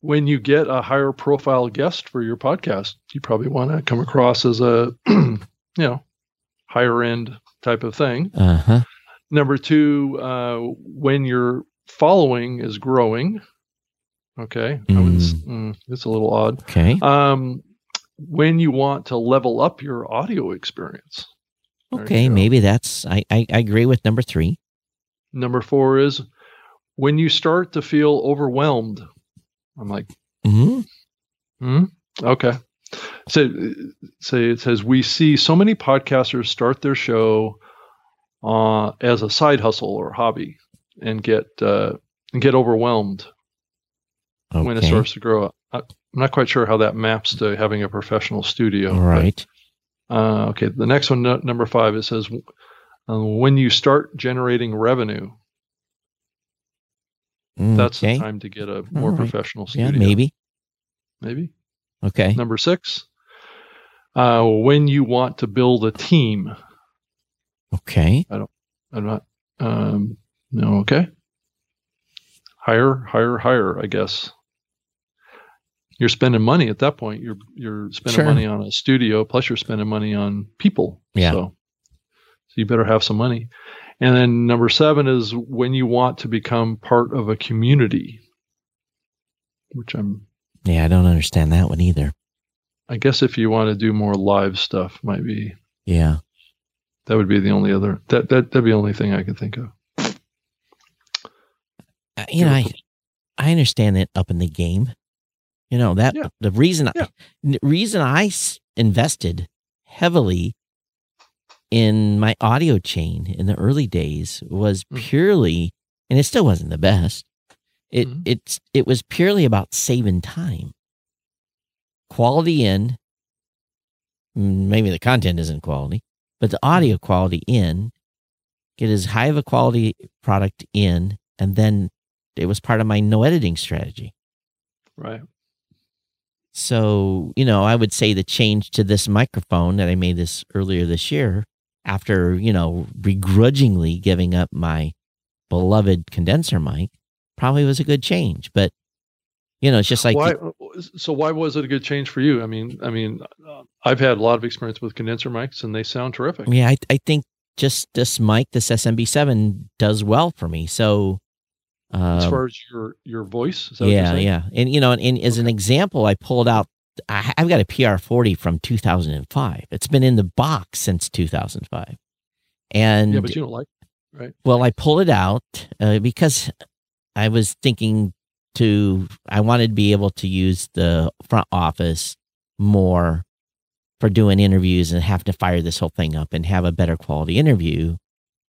when you get a higher profile guest for your podcast, you probably want to come across as a, (clears throat) you know, higher end type of thing. Uh-huh. Number two, uh, when your following is growing. Okay. I would mm, it's a little odd. Okay. Um, when you want to level up your audio experience. Okay, maybe that's I, I I agree with number 3. Number four is when you start to feel overwhelmed. I'm like, Mhm. Hmm. Okay. So, say it says we see so many podcasters start their show uh, as a side hustle or hobby and get uh, and get overwhelmed Okay. when it starts to grow. I- I'm not quite sure how that maps to having a professional studio. but, right. uh, okay. The next one, nu- number five, it says uh, when you start generating revenue, that's okay. the time to get a more All right. professional Yeah, studio. maybe. Maybe. Okay. Number six, uh, when you want to build a team. Okay. I don't, I'm not, um, no, okay. Higher, higher, higher, I guess. You're spending money at that point. You're you're spending Sure. money on a studio, plus you're spending money on people. Yeah. So, so you better have some money. And then number seven is when you want to become part of a community, which I'm Yeah, I don't understand that one either. I guess if you want to do more live stuff, might be Yeah. that would be the only other that that that'd be the only thing I could think of. Uh, you know, I I understand that up in the game. You know that Yeah. the reason Yeah. I, the reason I s- invested heavily in my audio chain in the early days was Mm. purely, and it still wasn't the best. It Mhm. it's it was purely about saving time, quality in. mm, Maybe the content isn't quality, but the audio quality in. Get as high of a quality product in, and then it was part of my no editing strategy. Right. So, you know, I would say the change to this microphone that I made this earlier this year after, you know, begrudgingly giving up my beloved condenser mic probably was a good change. But, you know, it's just like, why? So why was it a good change for you? I mean, I mean, uh, I've had a lot of experience with condenser mics, and they sound terrific. yeah, I, I think just this mic, this SMB7 does well for me. So, as um, far as your your voice, is that what you're yeah, yeah. And, you know, and, and as an example, I pulled out, I, I've got a PR40 from 2005. It's been in the box since 2005. And yeah, but you don't like. Right. Well, I pulled it out uh, because I was thinking to, I wanted to be able to use the front office more for doing interviews and have to fire this whole thing up and have a better quality interview,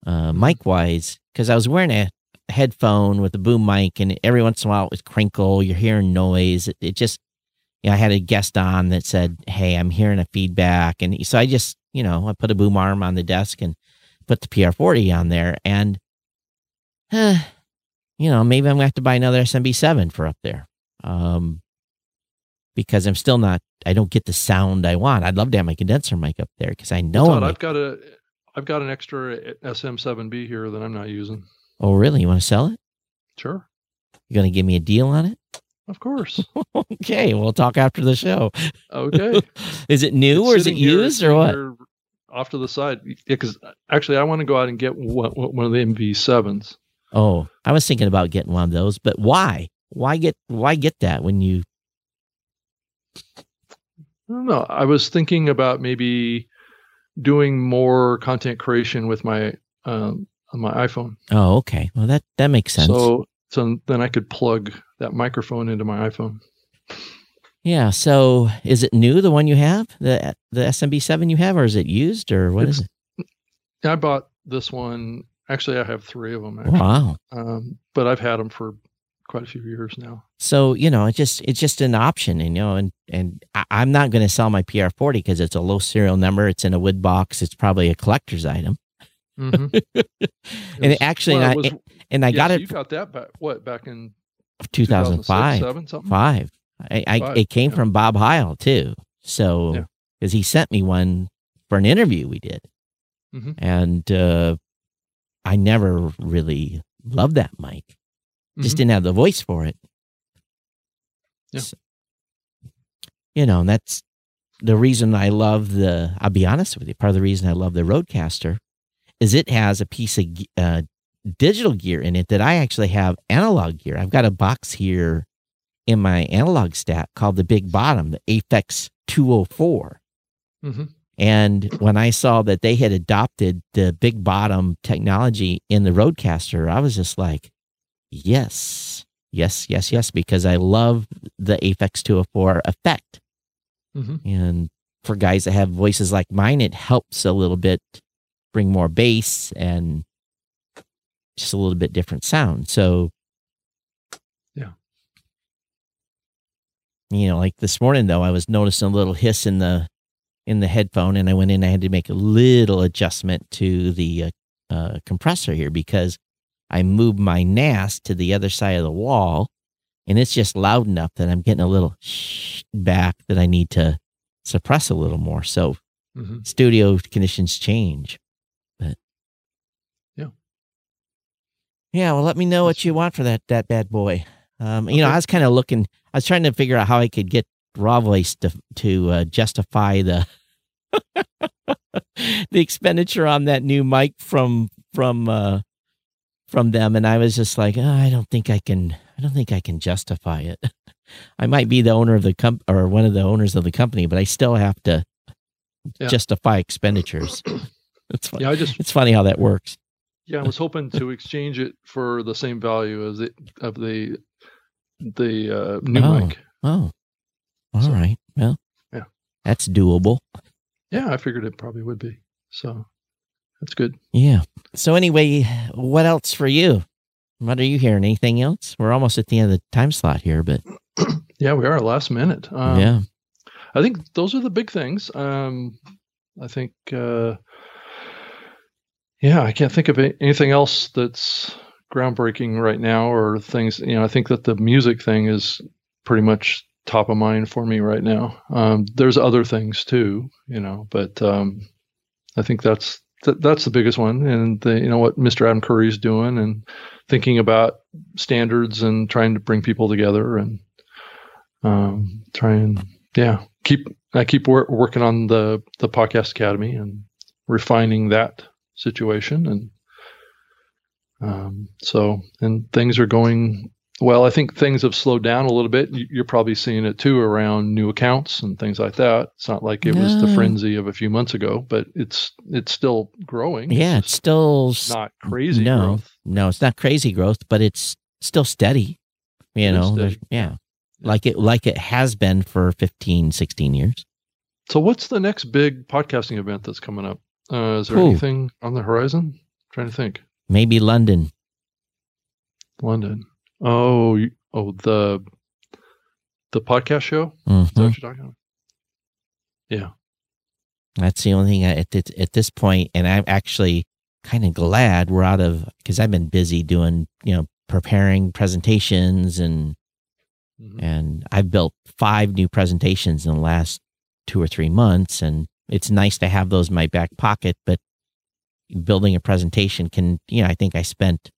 uh, mic wise, because I was wearing a headphone with a boom mic and every once in a while it would crinkle, you're hearing noise. It, it just, you know, I had a guest on that said, Hey, I'm hearing a feedback. And so I just, you know, I put a boom arm on the desk and put the PR40 on there, and (sighs) uh, you know maybe I'm gonna have to buy another SMB7 for up there, um, because I'm still not. I don't get the sound I want. I'd love to have my condenser mic up there because I know. Todd, I'm I've got a I've got an extra SM7B here that I'm not using. oh, really? You want to sell it? Sure, You gonna give me a deal on it? of course. (laughs) okay, we'll talk after the show. Okay. (laughs) is it new It's or is it here- used or what? Off to the side, because actually, I want to go out and get one, one of the MV7s. Oh, I was thinking about getting one of those, but why? Why get why get that when you? I don't know. I was thinking about maybe doing more content creation with my um, on my iPhone. Oh, okay. Well, that that makes sense. So so then I could plug that microphone into my iPhone. Yeah. So is it new, the one you have, the the SMB7 you have, or is it used, or what is it? I bought this one. Actually, I have three of them. Actually. Wow. Um, but I've had them for quite a few years now. So you know, it's just it's just an option, and you know, and and I, I'm not going to sell my PR40 because it's a low serial number. It's in a wood box. It's probably a collector's item. Mhm. (laughs) And It was- actually, well, and I, was- and I yeah, got so it You got that back? What back in 2005. 2007, something? Five. I, I Five, it came yeah. from Bob Heil too. So Yeah. because he sent me one for an interview we did, Mhm. and uh, I never really loved that mic. Just Mhm. didn't have the voice for it. Yeah. So- you know, and that's the reason I love the. I'll be honest with you. Part of the reason I love the RODECaster is it has a piece of uh, digital gear in it that I actually have analog gear. I've got a box here in my analog stack called the Big Bottom, the Aphex 204. Mhm. And when I saw that they had adopted the big bottom technology in the RODECaster, I was just like, yes, yes, yes, yes, because I love the Aphex 204 effect. Mhm. And for guys that have voices like mine, it helps a little bit bring more bass and just a little bit different sound. So, Yeah. You know, like this morning though, I was noticing a little hiss in the in the headphone, and I went in. I had to make a little adjustment to the uh, uh, compressor here because I moved my NAS to the other side of the wall, and it's just loud enough that I'm getting a little shh back that I need to suppress a little more. So Mhm. studio conditions change. But Yeah. yeah. Well, let me know what you want for that that bad boy. Um, you know, I was kind of looking. I was trying to figure out how I could get voice to to uh, justify the (laughs) the expenditure on that new mic from from uh, from them, and I was just like, "Oh, I don't think I can. I don't think I can justify it. (laughs) I might be the owner of the comp or one of the owners of the company, but I still have to Yeah. justify expenditures. (coughs) it's fun. Yeah, I just It's funny how that works. yeah, I was hoping to exchange it for the same value as it of the the uh, new Oh. mic. Oh, all right. So, Well, yeah. that's doable. Yeah, I figured it probably would be. So that's good. Yeah. So anyway, what else for you? What are you hearing? Anything else? We're almost at the end of the time slot here, but (clears throat) Yeah, we are last minute. Um, yeah. I think those are the big things. Um, I think, uh, yeah, I can't think of anything else that's groundbreaking right now or things. You know, I think that the music thing is pretty much top of mind for me right now. Um, there's other things too, you know, but um, I think that's th- that's the biggest one. And the, you know what Mr. Adam Curry's doing and thinking about standards and trying to bring people together and um, try and yeah keep I keep wor- working on the the podcast academy and refining that situation and um, so and things are going well. I think things have slowed down a little bit. You- You're probably seeing it too around new accounts and things like that. It's not like it was the frenzy of a few months ago, but it's it's still growing. Yeah, it's just still not crazy no, growth. No, it's not crazy growth, but it's still steady. You It know, steady. yeah. Like it like it has been for 15, 16 years. So what's the next big podcasting event that's coming up? Uh, is there Ooh. anything on the horizon? trying to think. Maybe London. London. Oh, oh the the podcast show. Is that what you're talking about? Yeah. That's the only thing I, at this, at this point, and I'm actually kind of glad we're out of because I've been busy doing you know preparing presentations and Mhm. and I've built five new presentations in the last two or three months, and it's nice to have those in my back pocket. But building a presentation can, you know, I think I spent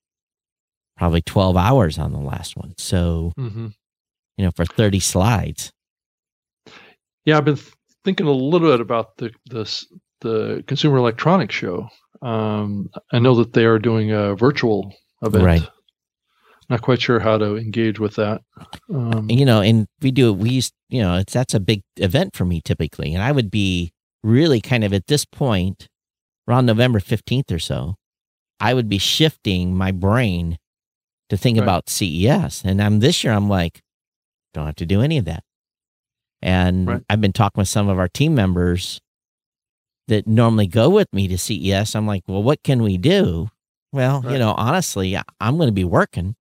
probably twelve hours on the last one. So Mhm. you know, for thirty slides. Yeah, I've been th- thinking a little bit about the this the Consumer Electronics Show. Um, I know that they are doing a virtual event. Right. Not quite sure how to engage with that. Um, you know, and we do we used, you know, it's that's a big event for me typically, and I would be really kind of at this point around November fifteenth or so, I would be shifting my brain to think Right. about CES, and I'm this year I'm like, don't have to do any of that, and Right. I've been talking with some of our team members that normally go with me to CES. I'm like, well, what can we do? Well, you know, honestly, I'm going to be working.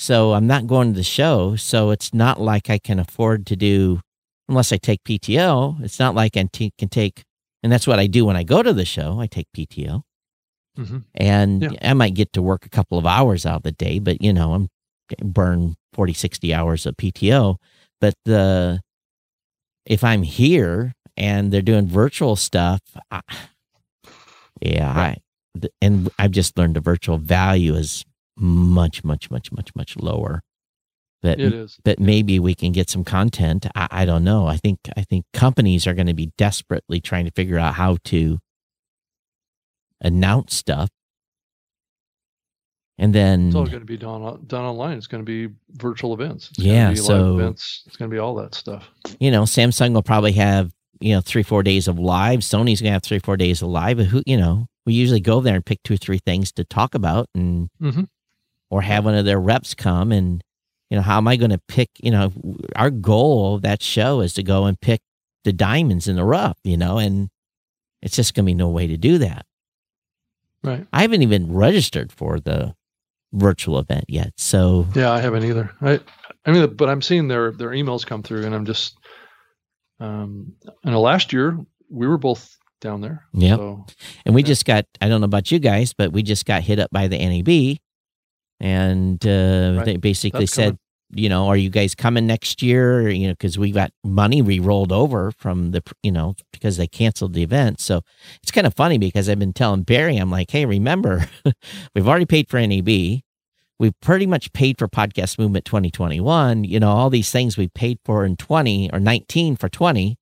So I'm not going to the show. So it's not like I can afford to do, unless I take PTO, it's not like I t- can take, and that's what I do when I go to the show. I take PTO mhm. and Yeah. I might get to work a couple of hours out of the day, but you know, I'm burn 40, 60 hours of PTO. But the, if I'm here and they're doing virtual stuff. I, yeah, right. I, and I've just learned the virtual value is much, much, much, much, much lower. But it is. But maybe we can get some content. I, I don't know. I think I think companies are going to be desperately trying to figure out how to announce stuff and then it's all going to be done done online. It's going to be virtual events. It's yeah, so events. It's going to be all that stuff. You know, Samsung will probably have you know three four days of live. Sony's going to have three four days of live. But who you know, we usually go there and pick two or three things to talk about, and mm-hmm. or have one of their reps come and you know how am I going to pick? You know, our goal of that show is to go and pick the diamonds in the rough. You know, and it's just going to be no way to do that. Right. I haven't even registered for the virtual event yet. So yeah, I haven't either. I I mean, but I'm seeing their their emails come through, and I'm just um. Know last year we were both down there. Yeah. So, and we yeah. just got. I don't know about you guys, but we just got hit up by the NAB, and uh, right. they basically That's said. You know, are you guys coming next year? You know, because we got money we rolled over from the, you know, because they canceled the event. So it's kind of funny because I've been telling Barry, I'm like, hey, remember, (laughs) we've already paid for NAB We've pretty much paid for podcast movement 2021 you know all these things we paid for in 20 or 19 for 20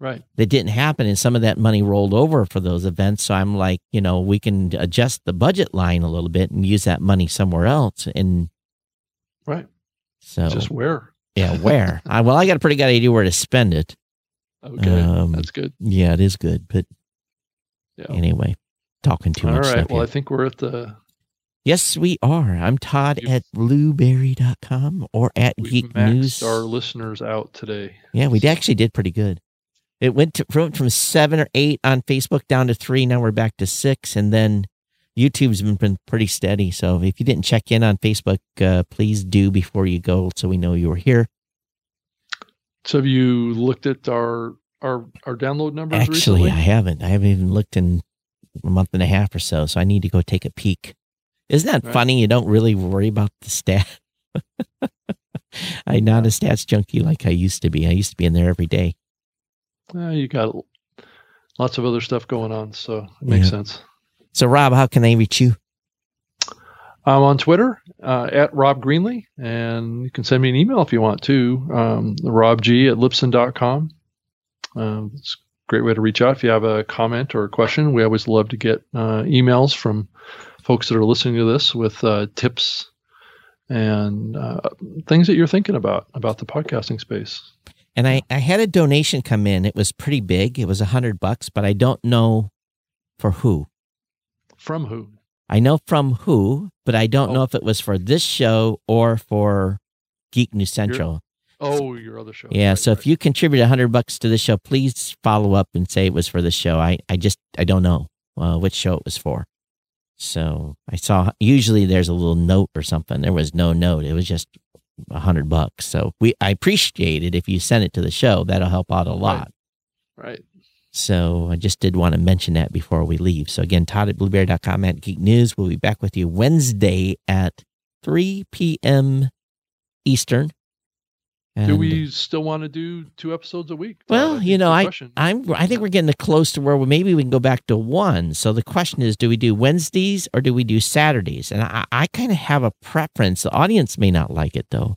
right. that didn't happen and some of that money rolled over for those events. So i'm like you know we can adjust the budget line a little bit and use that money somewhere else and right so just where yeah where (laughs) I, well i got a pretty good idea where to spend it okay um, that's good yeah it is good but yeah. anyway talking too all much right well here. i think we're at the Yes, we are. I'm Todd at blubrry.com or at Geek News. our listeners out today. Yeah, we actually did pretty good. It went to, from, from seven or eight on Facebook down to three. Now we're back to six. And then YouTube's been, been pretty steady. So if you didn't check in on Facebook, uh, please do before you go so we know you were here. So have you looked at our our our download numbers Actually, recently? I haven't. I haven't even looked in a month and a half or so. So I need to go take a peek. Isn't that right. funny? You don't really worry about the stat. (laughs) I'm not a stats junkie like I used to be. I used to be in there every day. Uh, you got lots of other stuff going on, so it makes yeah. sense. So, Rob, how can they reach you? I'm on Twitter uh, at Rob Greenlee, and you can send me an email if you want to, um, robg at libsyn.com. Um, it's a great way to reach out if you have a comment or a question. We always love to get uh, emails from folks that are listening to this with uh, tips and uh, things that you're thinking about about the podcasting space. And I, I had a donation come in. It was pretty big. It was a hundred bucks, but I don't know for who. From who? I know from who, but I don't oh. know if it was for this show or for Geek News Central. Your, oh, your other show. Yeah. Right, so right. if you contribute a hundred bucks to the show, please follow up and say it was for the show. I, I just I don't know uh, which show it was for. So I saw usually there's a little note or something. There was no note. It was just a hundred bucks. So we I appreciate it if you send it to the show. That'll help out a lot. Right. right. So I just did want to mention that before we leave. So again, Todd at blubrry.com at Geek News. We'll be back with you Wednesday at 3 p.m. Eastern. And do we still want to do two episodes a week? Well, you know, I I'm I think we're getting close to where we, maybe we can go back to one. So the question is, do we do Wednesdays or do we do Saturdays? And I, I kind of have a preference. The audience may not like it though.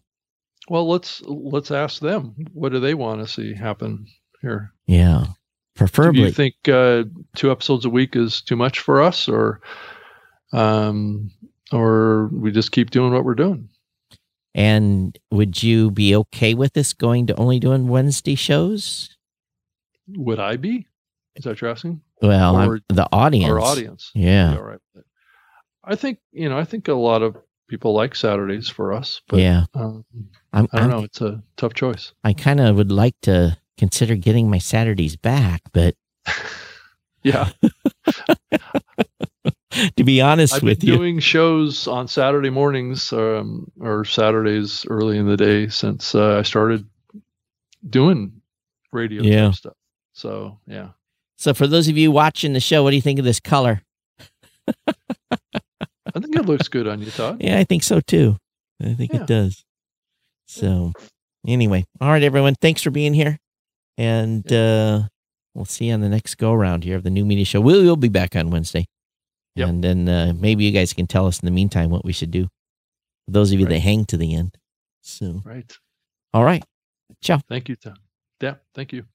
Well, let's let's ask them. What do they want to see happen here? Yeah, preferably. Do you think uh, two episodes a week is too much for us, or um, or we just keep doing what we're doing? And would you be okay with this going to only doing Wednesday shows? Would I be? Is that what you're asking? Well, the audience. Our audience. Yeah. All right. I think you know. I think a lot of people like Saturdays for us. But yeah, um, I'm, I do not know. It's a tough choice. I kind of would like to consider getting my Saturdays back, but (laughs) yeah. (laughs) to be honest I've with been you. Doing shows on Saturday mornings um, or Saturdays early in the day since uh, I started doing radio yeah. stuff. So yeah. So for those of you watching the show, what do you think of this color? I think it looks good on you, Todd. Yeah, I think so too. I think yeah. it does. So anyway, all right, everyone. Thanks for being here. And uh, we'll see you on the next go around here of the new media show. We'll, we'll be back on Wednesday. Yep. And then uh, maybe you guys can tell us in the meantime what we should do. For those of you right. that hang to the end. So, right. All right. Ciao. Thank you, Tom. Yeah. Thank you.